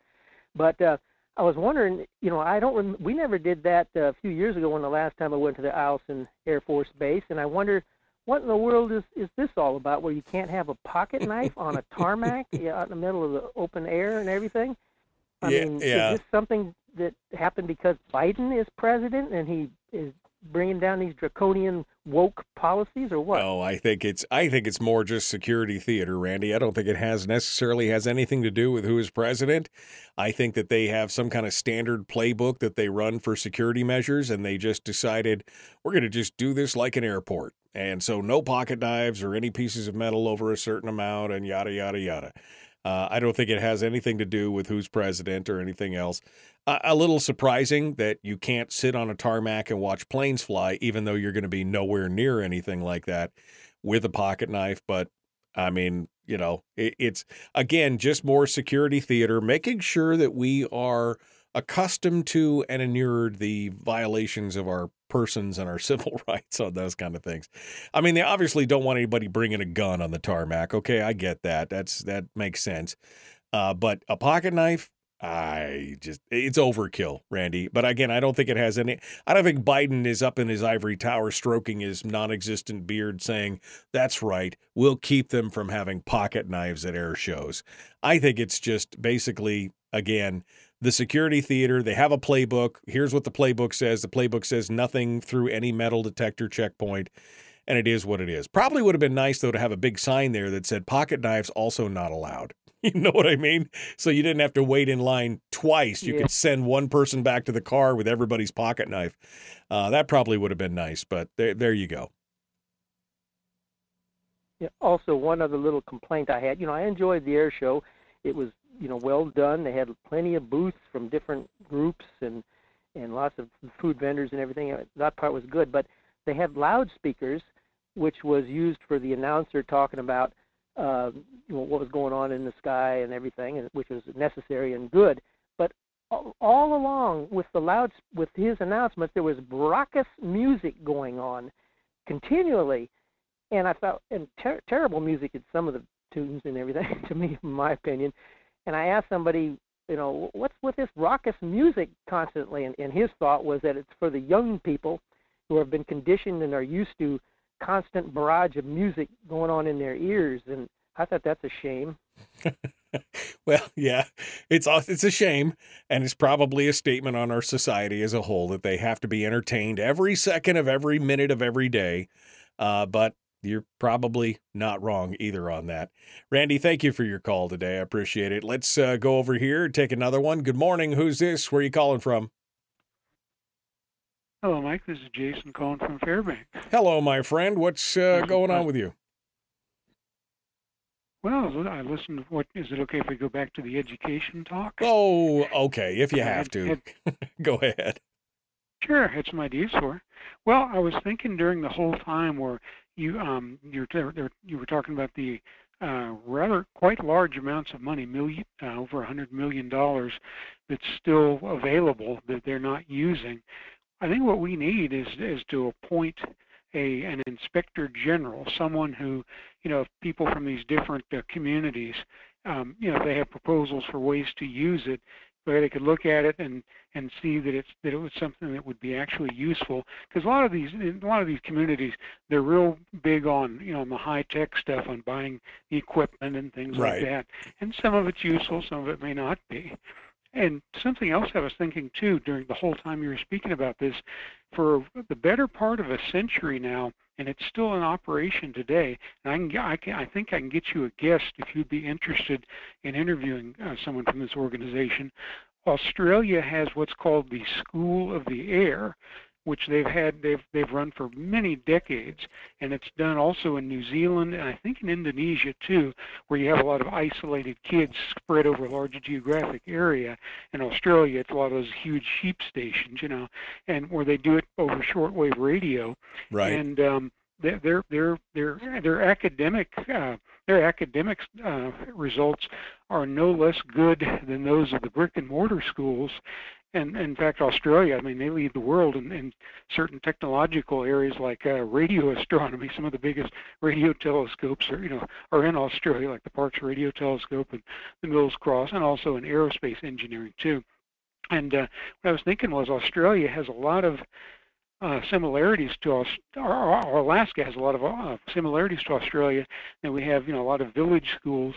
But uh, I was wondering, you know, I don't. Rem- we never did that uh, a few years ago when the last time I went to the Eielson Air Force Base, and I wonder what in the world is is this all about? Where you can't have a pocket knife on a tarmac out in the middle of the open air and everything? I Yeah, mean, yeah. is this something that happened because Biden is president and he is bringing down these draconian woke policies, or what? No, I think it's I think it's more just security theater, Randy. I don't think it has necessarily has anything to do with who is president. I think that they have some kind of standard playbook that they run for security measures and they just decided we're going to just do this like an airport. And so no pocket knives or any pieces of metal over a certain amount and yada yada yada. Uh, I don't think it has anything to do with who's president or anything else. Uh, a little surprising that you can't sit on a tarmac and watch planes fly, even though you're going to be nowhere near anything like that with a pocket knife. But I mean, you know, it, it's again just more security theater, making sure that we are accustomed to and inured the violations of our persons and our civil rights on those kind of things. I mean, they obviously don't want anybody bringing a gun on the tarmac. Okay, I get that. That's that makes sense. Uh, but a pocket knife, I just it's overkill, Randy. But again, I don't think it has any. I don't think Biden is up in his ivory tower stroking his non-existent beard, saying, "That's right, we'll keep them from having pocket knives at air shows." I think it's just basically again the security theater. They have a playbook. Here's what the playbook says. The playbook says nothing through any metal detector checkpoint. And it is what it is. Probably would have been nice though to have a big sign there that said pocket knives also not allowed. You know what I mean? So you didn't have to wait in line twice. You Yeah. could send one person back to the car with everybody's pocket knife. Uh, that probably would have been nice, but there, there you go. Yeah, also, one other little complaint I had. You know, I enjoyed the air show. It was, you know, well done. They had plenty of booths from different groups and and lots of food vendors and everything. Uh, That part was good. But they had loudspeakers, which was used for the announcer talking about uh, what was going on in the sky and everything, and which was necessary and good. But all, along with the loud with his announcements, there was raucous music going on continually and I felt and ter- terrible music in some of the tunes and everything to me, in my opinion. And I asked somebody, you know, what's with this raucous music constantly? And, and his thought was that it's for the young people who have been conditioned and are used to constant barrage of music going on in their ears. And I thought that's a shame. Well, yeah, it's it's a shame, and it's probably a statement on our society as a whole that they have to be entertained every second of every minute of every day. Uh, but you're probably not wrong either on that. Randy, thank you for your call today. I appreciate it. Let's uh, go over here take another one. Good morning. Who's this? Where are you calling from? Hello, Mike. This is Jason calling from Fairbanks. Hello, my friend. What's uh, going on with you? Well, I listened. to What is it okay if we go back to the education talk? Oh, okay. If you have to, go ahead. Sure, had some ideas for. it. Well, I was thinking during the whole time where you um, you're, you were talking about the uh, rather quite large amounts of money, million uh, over a hundred million dollars, that's still available that they're not using. I think what we need is is to appoint a an inspector general, someone who, you know, people from these different uh, communities, um, you know, if they have proposals for ways to use it, where they could look at it and and see that it's that it was something that would be actually useful. Because a lot of these a lot of these communities they're real big on you know on the high tech stuff on buying the equipment and things right. like that. And some of it's useful some of it may not be and something else I was thinking too during the whole time you were speaking about this, for the better part of a century now, and it's still in operation today. And I can, I, can, I think I can get you a guest if you'd be interested in interviewing uh, someone from this organization. Australia has what's called the School of the Air, which they've had they've they've run for many decades and it's done also in New Zealand and I think in Indonesia too where you have a lot of isolated kids spread over a large geographic area. In Australia it's a lot of those huge sheep stations you know and where they do it over shortwave radio. Right. And um their their their their, their academic uh, their academic uh, results are no less good than those of the brick and mortar schools and in fact, Australia, I mean, they lead the world in, in certain technological areas like uh, radio astronomy. Some of the biggest radio telescopes are, you know, are in Australia, like the Parkes Radio Telescope and the Mills Cross, and also in aerospace engineering too. And uh, what I was thinking was Australia has a lot of uh, similarities to us, or, Alaska has a lot of uh, similarities to Australia, and we have, you know, a lot of village schools,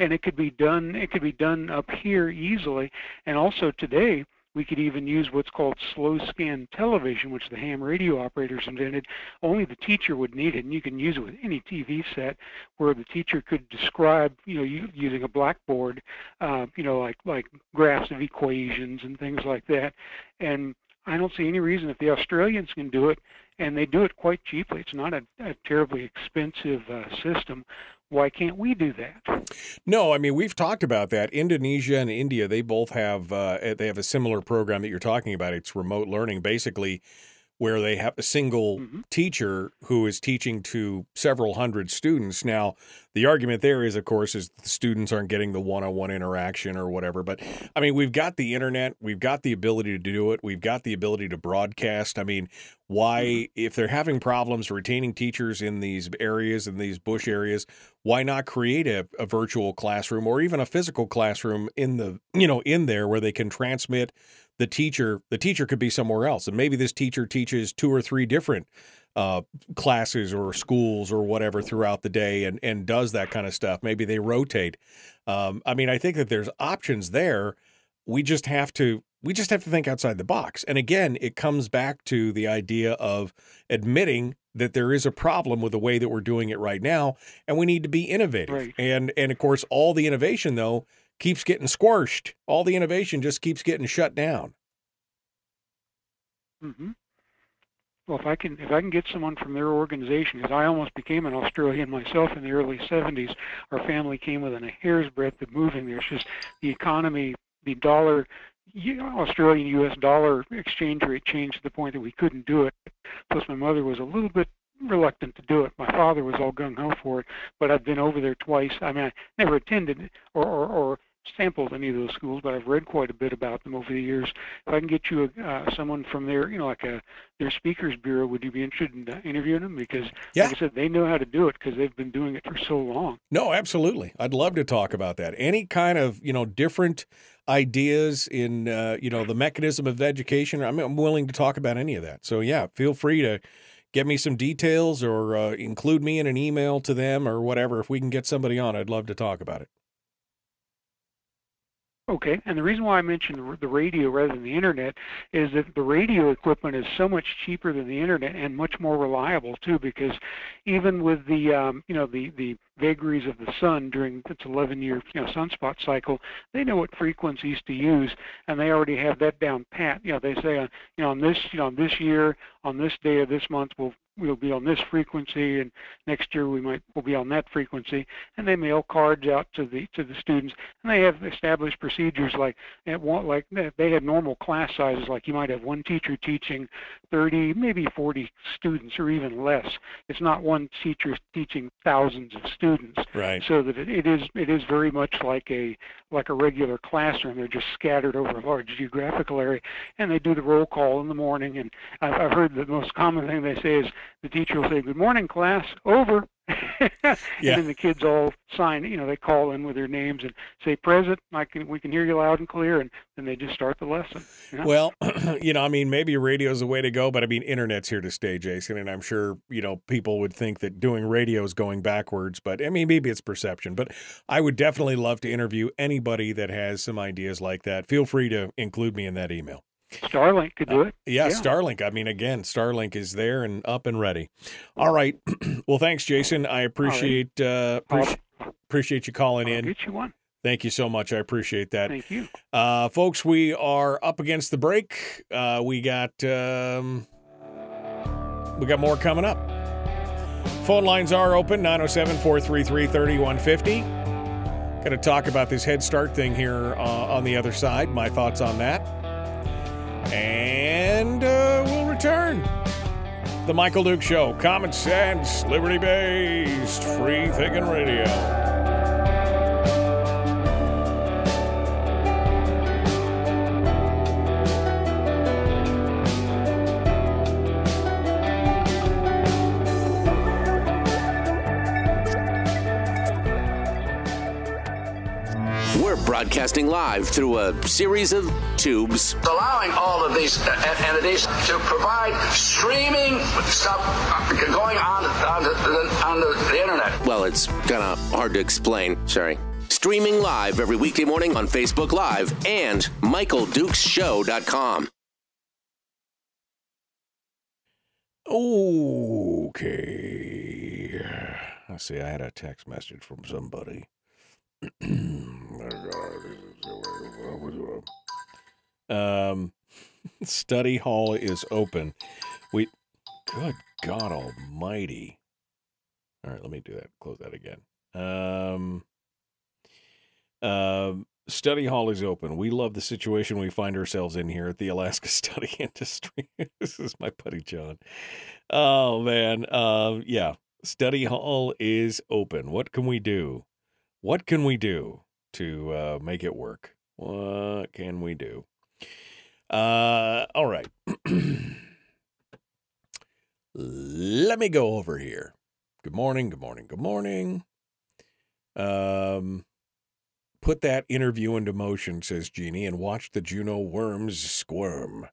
and it could be done. It could be done up here easily, and also today we could even use what's called slow scan television, which the ham radio operators invented. Only the teacher would need it, and you can use it with any TV set, where the teacher could describe, you know, using a blackboard, uh, you know, like like graphs of equations and things like that. And I don't see any reason if the Australians can do it, and they do it quite cheaply. It's not a, a terribly expensive uh, system why can't we do that? No, I mean we've talked about that. Indonesia and India, they both have uh, they have a similar program that you're talking about. It's remote learning, basically where they have a single mm-hmm. teacher who is teaching to several hundred students. Now, the argument there is, of course, is the students aren't getting the one-on-one interaction or whatever. But I mean, we've got the internet, we've got the ability to do it, we've got the ability to broadcast. I mean, why, mm-hmm. if they're having problems retaining teachers in these areas, in these bush areas, why not create a, a virtual classroom or even a physical classroom in the, you know, in there where they can transmit the teacher the teacher could be somewhere else. And maybe this teacher teaches two or three different uh, classes or schools or whatever throughout the day and and does that kind of stuff. Maybe they rotate. Um, i mean i think that there's options there. We just have to we just have to think outside the box. And again it comes back to the idea of admitting that there is a problem with the way that we're doing it right now and we need to be innovative. Right. and and of course all the innovation though keeps getting squashed. All the innovation just keeps getting shut down. Mm-hmm. Well, if I can, if I can get someone from their organization, because I almost became an Australian myself in the early '70s. Our family came within a hair's breadth of moving there. It's just the economy, the dollar, Australian U.S. dollar exchange rate changed to the point that we couldn't do it. Plus, my mother was a little bit reluctant to do it. My father was all gung ho for it, but I've been over there twice. I mean, I never attended or, or, or sampled any of those schools, but I've read quite a bit about them over the years. If I can get you a, uh, someone from their, you know, like a their speakers bureau, would you be interested in uh, interviewing them? Because, yeah. like I said, they know how to do it because they've been doing it for so long. No, absolutely. I'd love to talk about that. Any kind of, you know, different ideas in, uh, you know, the mechanism of education. I'm, I'm willing to talk about any of that. So yeah, feel free to get me some details or uh, include me in an email to them or whatever. If we can get somebody on, I'd love to talk about it. Okay, and the reason why I mentioned the radio rather than the internet is that the radio equipment is so much cheaper than the internet and much more reliable too. Because even with the um, you know the the vagaries of the sun during its 11-year you know sunspot cycle, they know what frequencies to use, and they already have that down pat. You know, they say uh, you know on this you know on this year on this day of this month we'll we'll be on this frequency, and next year we might we'll be on that frequency. And they mail cards out to the to the students, and they have established procedures like at one, like they have normal class sizes, like you might have one teacher teaching 30, maybe 40 students, or even less. It's not one teacher teaching thousands of students. Right. So that it, it is it is very much like a like a regular classroom. They're just scattered over a large geographical area, and they do the roll call in the morning. And I've, I've heard the most common thing they say is the teacher will say, "Good morning, class. Over." and Yeah. then the kids all sign. You know, they call in with their names and say, "Present. I can. We can hear you loud and clear." And then they just start the lesson. you know? Well, you know, I mean, maybe radio's the way to go, but I mean, internet's here to stay, Jason. And I'm sure, you know, people would think that doing radio is going backwards, but I mean, maybe it's perception. But I would definitely love to interview anybody that has some ideas like that. Feel free to include me in that email. Starlink could do it. Yeah, Yeah. Starlink. I mean, again, Starlink is there and up and ready. All right. well, thanks, Jason. I appreciate uh, appreciate, appreciate you calling I'll in. get you one. Thank you so much. I appreciate that. Thank you. Uh, folks, we are up against the break. Uh, we got um, we got more coming up. Phone lines are open 907 433 3150. Going to talk about this Head Start thing here uh, on the other side. My thoughts on that. And uh, we'll return. The Michael Duke Show. Common sense, liberty based, free thinking radio. Broadcasting live through a series of tubes. allowing all of these uh, entities to provide streaming stuff uh, going on on the, on the, the internet. Well, it's kind of hard to explain. Sorry. Streaming live every weekday morning on Facebook Live and MichaelDukesShow.com. Okay. Let's see. I had a text message from somebody. Um, study hall is open. We, good God Almighty! All right, let me do that. Close that again. Um, um, study hall is open. We love the situation we find ourselves in here at the Alaska Study Industry. this is my buddy John. Oh man, um, yeah. Study hall is open. What can we do? What can we do to uh, make it work? What can we do? Uh, all right. Let me go over here. Good morning. Good morning. Good morning. Um, put that interview into motion, says Jeannie, and watch the Juneau worms squirm.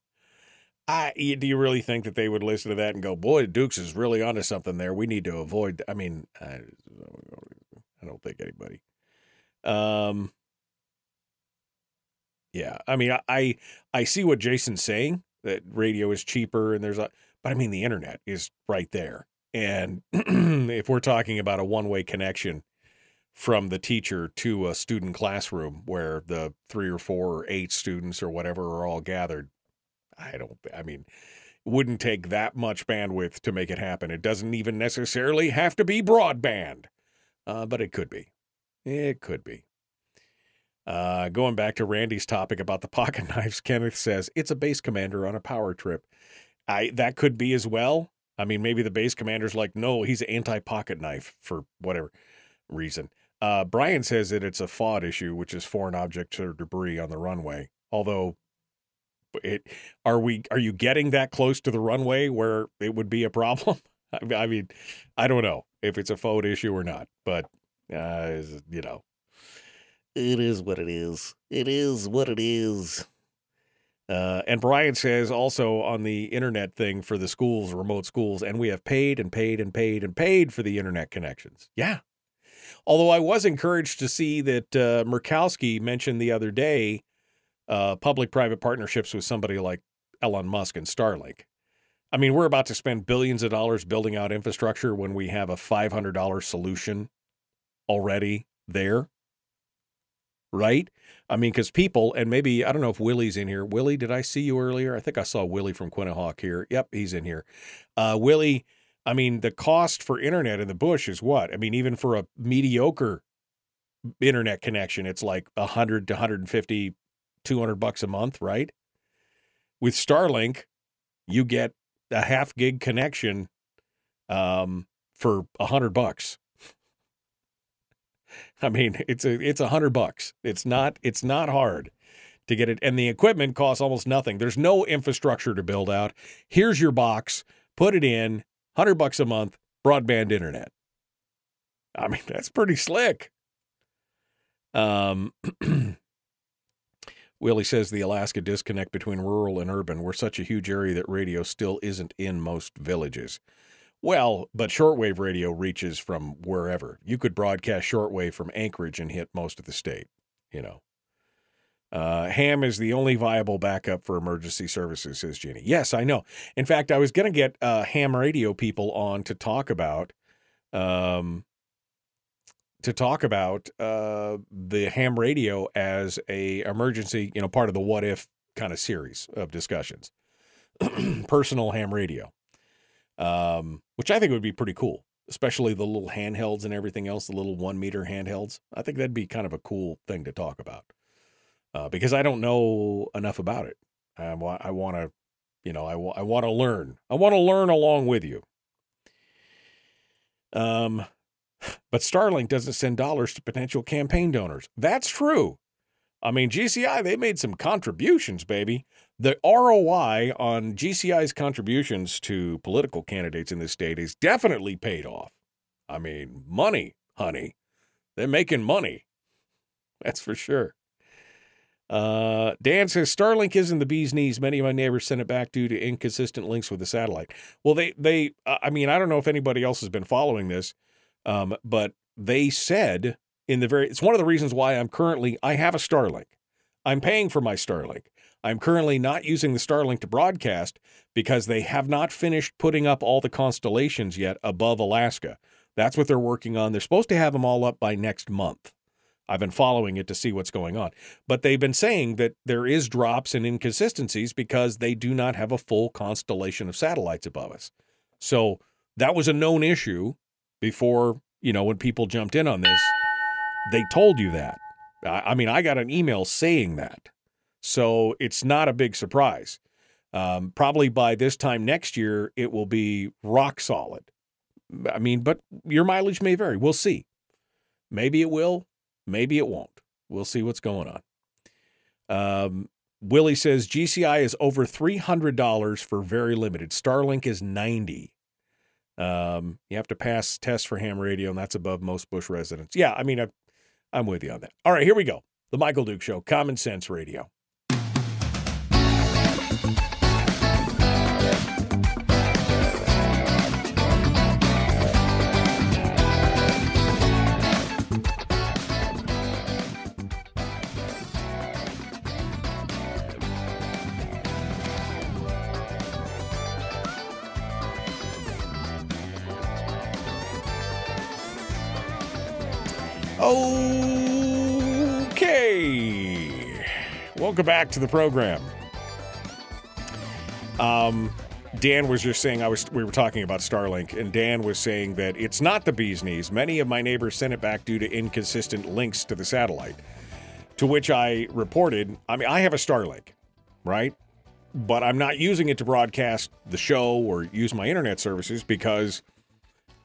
I do you really think that they would listen to that and go, "Boy, Dukes is really onto something there. We need to avoid." I mean, I, I don't think anybody. Um. Yeah, I mean, I, I see what Jason's saying that radio is cheaper and there's a, but I mean the internet is right there, and if we're talking about a one way connection from the teacher to a student classroom where the three or four or eight students or whatever are all gathered, I don't. I mean, it wouldn't take that much bandwidth to make it happen. It doesn't even necessarily have to be broadband, uh, but it could be. It could be. Uh, going back to Randy's topic about the pocket knives, Kenneth says it's a base commander on a power trip. I that could be as well. I mean, maybe the base commander's like, no, he's anti pocket knife for whatever reason. Uh, Brian says that it's a FOD issue, which is foreign objects or debris on the runway. Although, it are we are you getting that close to the runway where it would be a problem? I mean, I don't know if it's a phone issue or not, but uh, you know, it is what it is. It is what it is. Uh, and Brian says also on the internet thing for the schools, remote schools, and we have paid and paid and paid and paid for the internet connections. Yeah. Although I was encouraged to see that uh, Murkowski mentioned the other day uh, public private partnerships with somebody like Elon Musk and Starlink. I mean, we're about to spend billions of dollars building out infrastructure when we have a $500 solution already there right? I mean, because people, and maybe, I don't know if Willie's in here. Willie, did I see you earlier? I think I saw Willie from Quinhagak here. Yep, he's in here. Uh, Willie, I mean, the cost for internet in the bush is what? I mean, even for a mediocre internet connection, it's like 100 to 150, 200 bucks a month, right? With Starlink, you get a half gig connection um, for 100 bucks. I mean, it's a it's a hundred bucks. It's not it's not hard to get it, and the equipment costs almost nothing. There's no infrastructure to build out. Here's your box. Put it in. Hundred bucks a month. Broadband internet. I mean, that's pretty slick. Um, Willie says the Alaska disconnect between rural and urban. We're such a huge area that radio still isn't in most villages. Well, but shortwave radio reaches from wherever. You could broadcast shortwave from Anchorage and hit most of the state, you know. Uh, ham is the only viable backup for emergency services, says Jeannie. Yes, I know. In fact, I was going to get uh, ham radio people on to talk about, um, to talk about uh, the ham radio as a emergency, you know, part of the what if kind of series of discussions. Personal ham radio um, which I think would be pretty cool, especially the little handhelds and everything else, the little one meter handhelds. I think that'd be kind of a cool thing to talk about uh, because I don't know enough about it. I, I want to, you know, I, I want to learn. I want to learn along with you. Um, but Starlink doesn't send dollars to potential campaign donors. That's true. I mean, GCI, they made some contributions, baby. The ROI on GCI's contributions to political candidates in this state is definitely paid off. I mean, money, honey. They're making money. That's for sure. Uh, Dan says Starlink isn't the bee's knees. Many of my neighbors sent it back due to inconsistent links with the satellite. Well, they they I mean I don't know if anybody else has been following this, um, but they said in the very it's one of the reasons why I'm currently I have a Starlink. I'm paying for my Starlink. I'm currently not using the Starlink to broadcast because they have not finished putting up all the constellations yet above Alaska. That's what they're working on. They're supposed to have them all up by next month. I've been following it to see what's going on. But they've been saying that there is drops and inconsistencies because they do not have a full constellation of satellites above us. So that was a known issue before, you know, when people jumped in on this they told you that. I mean, I got an email saying that. So it's not a big surprise. Um, probably by this time next year, it will be rock solid. I mean, but your mileage may vary. We'll see. Maybe it will. Maybe it won't. We'll see what's going on. Um, Willie says GCI is over $300 for very limited. Starlink is 90 um, you have to pass tests for ham radio, and that's above most Bush residents. Yeah, I mean, I, I'm with you on that. All right, here we go. The Michael Duke Show, Common Sense Radio. Okay. Welcome back to the program. Um, Dan was just saying I was we were talking about Starlink, and Dan was saying that it's not the bee's knees. Many of my neighbors sent it back due to inconsistent links to the satellite. To which I reported, I mean, I have a Starlink, right? But I'm not using it to broadcast the show or use my internet services because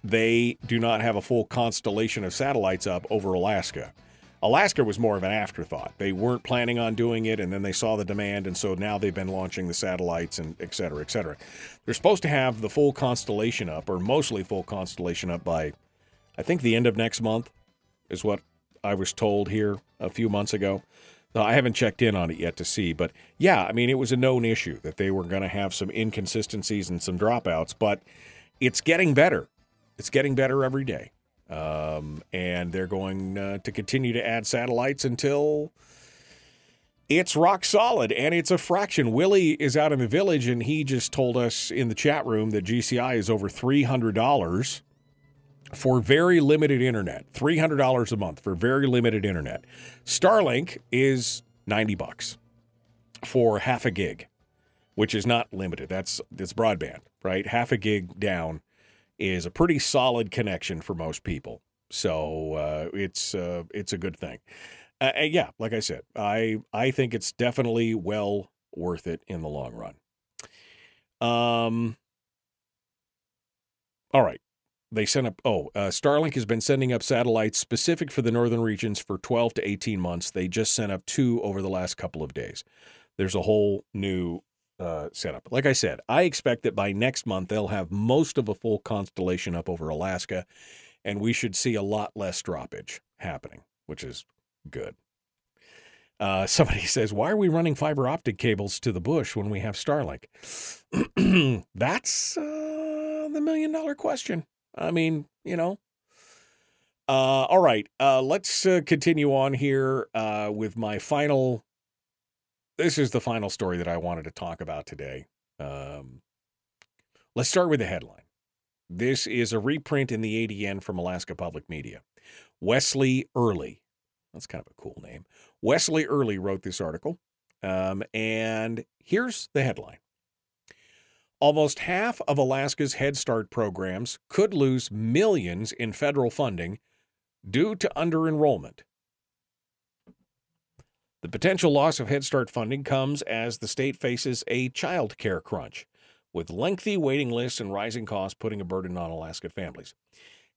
they do not have a full constellation of satellites up over Alaska. Alaska was more of an afterthought. They weren't planning on doing it, and then they saw the demand, and so now they've been launching the satellites and et cetera, et cetera. They're supposed to have the full constellation up, or mostly full constellation up by, I think, the end of next month, is what I was told here a few months ago. Now, I haven't checked in on it yet to see, but yeah, I mean, it was a known issue that they were going to have some inconsistencies and some dropouts, but it's getting better. It's getting better every day. Um, and they're going uh, to continue to add satellites until it's rock solid and it's a fraction. Willie is out in the village and he just told us in the chat room that GCI is over $300 for very limited internet. $300 a month for very limited internet. Starlink is 90 bucks for half a gig, which is not limited. That's that's broadband, right? Half a gig down is a pretty solid connection for most people. So uh, it's uh, it's a good thing. Uh, yeah, like I said, I I think it's definitely well worth it in the long run. Um. All right. They sent up, oh, uh, Starlink has been sending up satellites specific for the northern regions for 12 to 18 months. They just sent up two over the last couple of days. There's a whole new uh, setup. Like I said, I expect that by next month, they'll have most of a full constellation up over Alaska, and we should see a lot less droppage happening, which is good. Uh, somebody says, Why are we running fiber optic cables to the bush when we have Starlink? That's uh, the million dollar question. I mean, you know. Uh, all right, uh, let's uh, continue on here with my final. This is the final story that I wanted to talk about today. Um, let's start with the headline. This is a reprint in the ADN from Alaska Public Media. Wesley Early. That's kind of a cool name. Wesley Early wrote this article. Um, and here's the headline Almost half of Alaska's Head Start programs could lose millions in federal funding due to underenrollment. The potential loss of Head Start funding comes as the state faces a child care crunch, with lengthy waiting lists and rising costs putting a burden on Alaska families.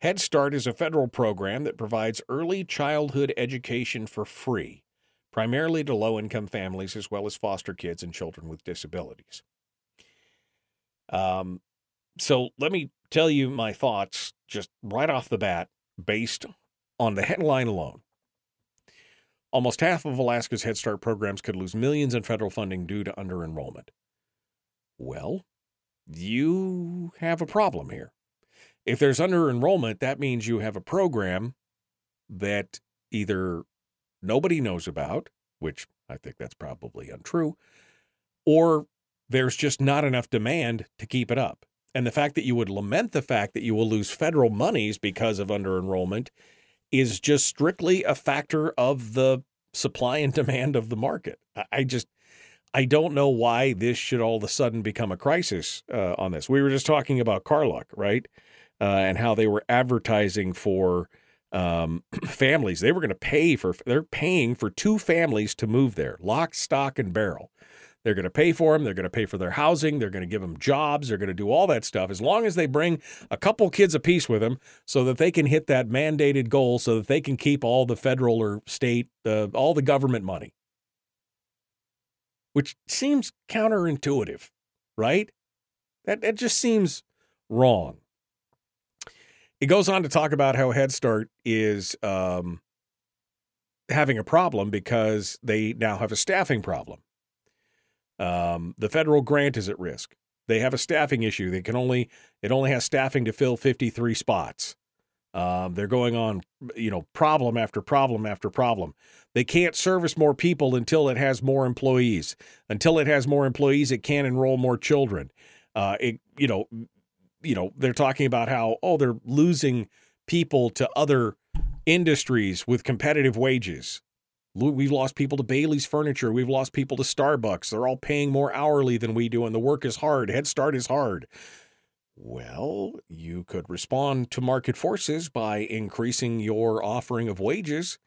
Head Start is a federal program that provides early childhood education for free, primarily to low income families as well as foster kids and children with disabilities. Um, so let me tell you my thoughts just right off the bat based on the headline alone. Almost half of Alaska's Head Start programs could lose millions in federal funding due to under enrollment. Well, you have a problem here. If there's under enrollment, that means you have a program that either nobody knows about, which I think that's probably untrue, or there's just not enough demand to keep it up. And the fact that you would lament the fact that you will lose federal monies because of under enrollment is just strictly a factor of the supply and demand of the market. I just, I don't know why this should all of a sudden become a crisis uh, on this. We were just talking about Karluk, right? Uh, and how they were advertising for um, families. They were going to pay for, they're paying for two families to move there, lock, stock, and barrel. They're going to pay for them. They're going to pay for their housing. They're going to give them jobs. They're going to do all that stuff as long as they bring a couple kids apiece with them so that they can hit that mandated goal so that they can keep all the federal or state, uh, all the government money. Which seems counterintuitive, right? That, that just seems wrong. It goes on to talk about how Head Start is um, having a problem because they now have a staffing problem. Um, the federal grant is at risk. They have a staffing issue. They can only it only has staffing to fill 53 spots. Um, they're going on, you know, problem after problem after problem. They can't service more people until it has more employees. Until it has more employees, it can't enroll more children. Uh, it, you know, you know, they're talking about how oh they're losing people to other industries with competitive wages. We've lost people to Bailey's Furniture. We've lost people to Starbucks. They're all paying more hourly than we do, and the work is hard. Head Start is hard. Well, you could respond to market forces by increasing your offering of wages,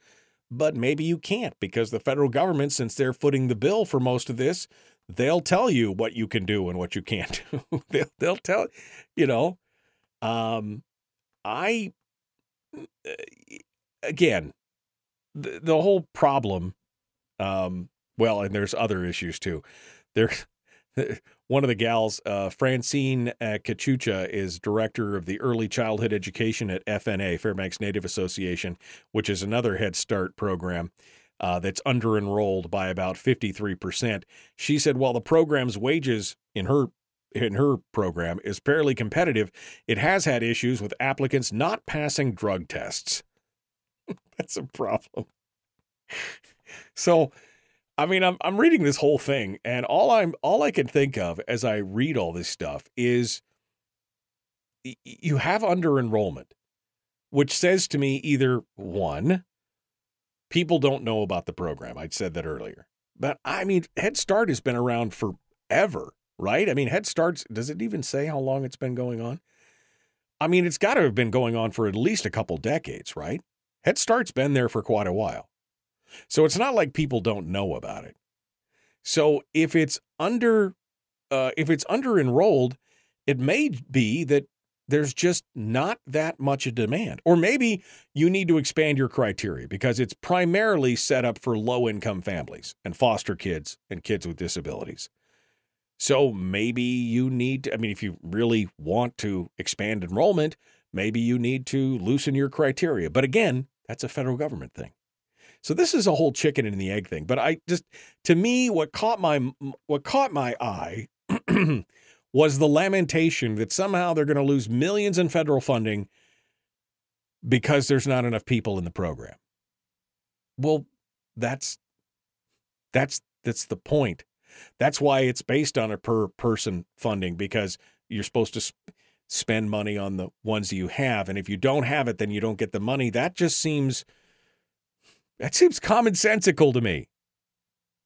but maybe you can't because the federal government, since they're footing the bill for most of this, they'll tell you what you can do and what you can't do. they'll, they'll tell, you know, um, I, uh, again, the, whole problem, um, well, and there's other issues too. There, one of the gals, uh, Francine uh, Cachucha, is director of the early childhood education at FNA, Fairbanks Native Association, which is another Head Start program. Uh, that's under enrolled by about 53%. She said while the program's wages in her in her program is fairly competitive, it has had issues with applicants not passing drug tests. That's a problem. so, I mean, I'm I'm reading this whole thing, and all I'm all I can think of as I read all this stuff is you have under enrollment, which says to me either one, people don't know about the program. I'd said that earlier, but I mean, Head Start has been around forever, right? I mean, Head Start's does it even say how long it's been going on? I mean, it's got to have been going on for at least a couple decades, right? Head Start's been there for quite a while. So it's not like people don't know about it. So if it's under uh, if it's under enrolled, it may be that there's just not that much of a demand. Or maybe you need to expand your criteria because it's primarily set up for low income families and foster kids and kids with disabilities. So maybe you need to, I mean, if you really want to expand enrollment, maybe you need to loosen your criteria. But again, that's a federal government thing. So this is a whole chicken and the egg thing. But I just, to me, what caught my what caught my eye was the lamentation that somehow they're going to lose millions in federal funding because there's not enough people in the program. Well, that's that's that's the point. That's why it's based on a per person funding because you're supposed to spend money on the ones you have and if you don't have it then you don't get the money. That just seems that seems commonsensical to me.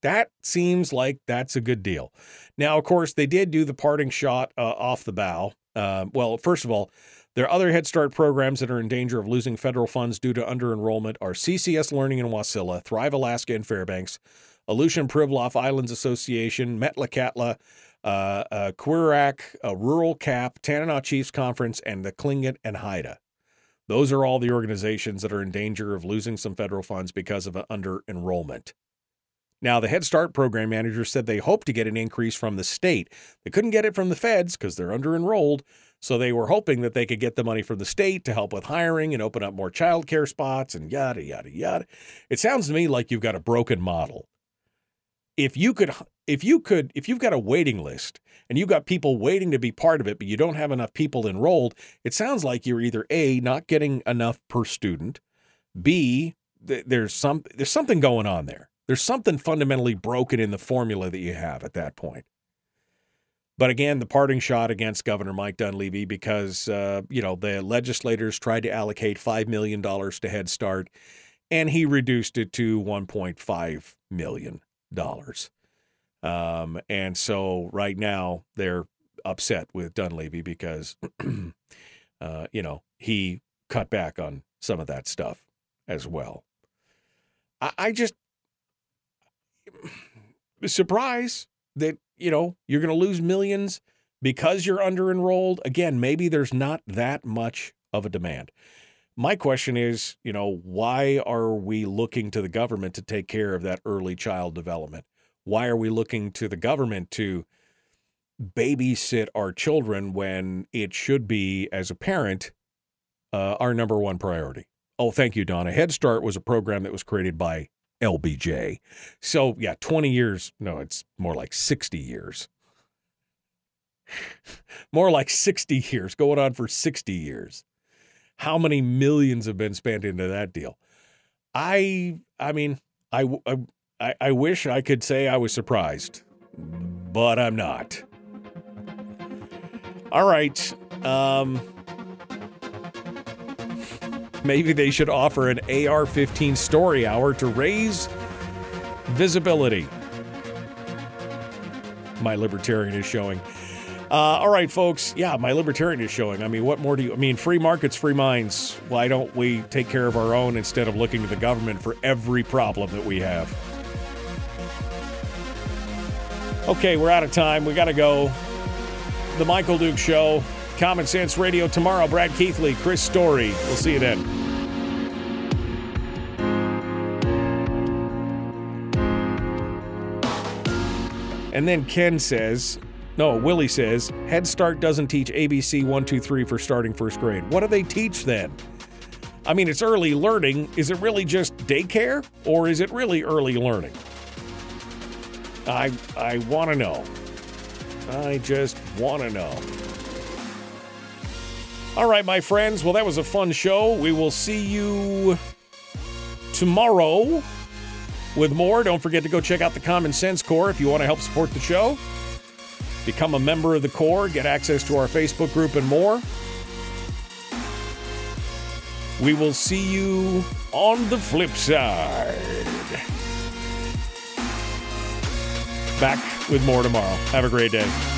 That seems like that's a good deal. Now, of course, they did do the parting shot uh, off the bow. Uh, well, first of all, there are other Head Start programs that are in danger of losing federal funds due to under enrollment are CCS Learning in Wasilla, Thrive Alaska in Fairbanks, Aleutian Pribilof Islands Association, Metlakatla, uh, uh, Quirinac, uh, Rural CAP, Tanana Chiefs Conference, and the Tlingit and Haida. Those are all the organizations that are in danger of losing some federal funds because of under enrollment. Now, the Head Start program manager said they hope to get an increase from the state. They couldn't get it from the feds because they're under enrolled. So they were hoping that they could get the money from the state to help with hiring and open up more child care spots and yada, yada, yada. It sounds to me like you've got a broken model. If you could, if you could, if you've got a waiting list and you've got people waiting to be part of it, but you don't have enough people enrolled, it sounds like you're either A, not getting enough per student, B, there's some there's something going on there. There's something fundamentally broken in the formula that you have at that point. But again, the parting shot against Governor Mike Dunleavy because, uh, you know, the legislators tried to allocate $5 million to Head Start, and he reduced it to $1.5 million. Um, and so right now they're upset with Dunleavy because, uh, you know, he cut back on some of that stuff as well. I, I just, surprise that you know you're going to lose millions because you're under enrolled again maybe there's not that much of a demand. My question is you know why are we looking to the government to take care of that early child development why are we looking to the government to babysit our children when it should be as a parent uh, our number one priority oh thank you donna head start was a program that was created by LBJ. So, yeah, 20 years. No, it's more like 60 years. more like 60 years, going on for 60 years. How many millions have been spent into that deal? I, I mean, I, I, I wish I could say I was surprised, but I'm not. All right. Um, Maybe they should offer an AR 15 story hour to raise visibility. My libertarian is showing. Uh, all right, folks. Yeah, my libertarian is showing. I mean, what more do you? I mean, free markets, free minds. Why don't we take care of our own instead of looking to the government for every problem that we have? Okay, we're out of time. We got to go. The Michael Duke Show. Common Sense Radio tomorrow. Brad Keithley, Chris Story. We'll see you then. And then Ken says, no, Willie says, Head Start doesn't teach ABC 123 for starting first grade. What do they teach then? I mean, it's early learning. Is it really just daycare or is it really early learning? I I want to know. I just want to know. All right, my friends. Well, that was a fun show. We will see you tomorrow with more. Don't forget to go check out the Common Sense Core if you want to help support the show. Become a member of the Core, get access to our Facebook group, and more. We will see you on the flip side. Back with more tomorrow. Have a great day.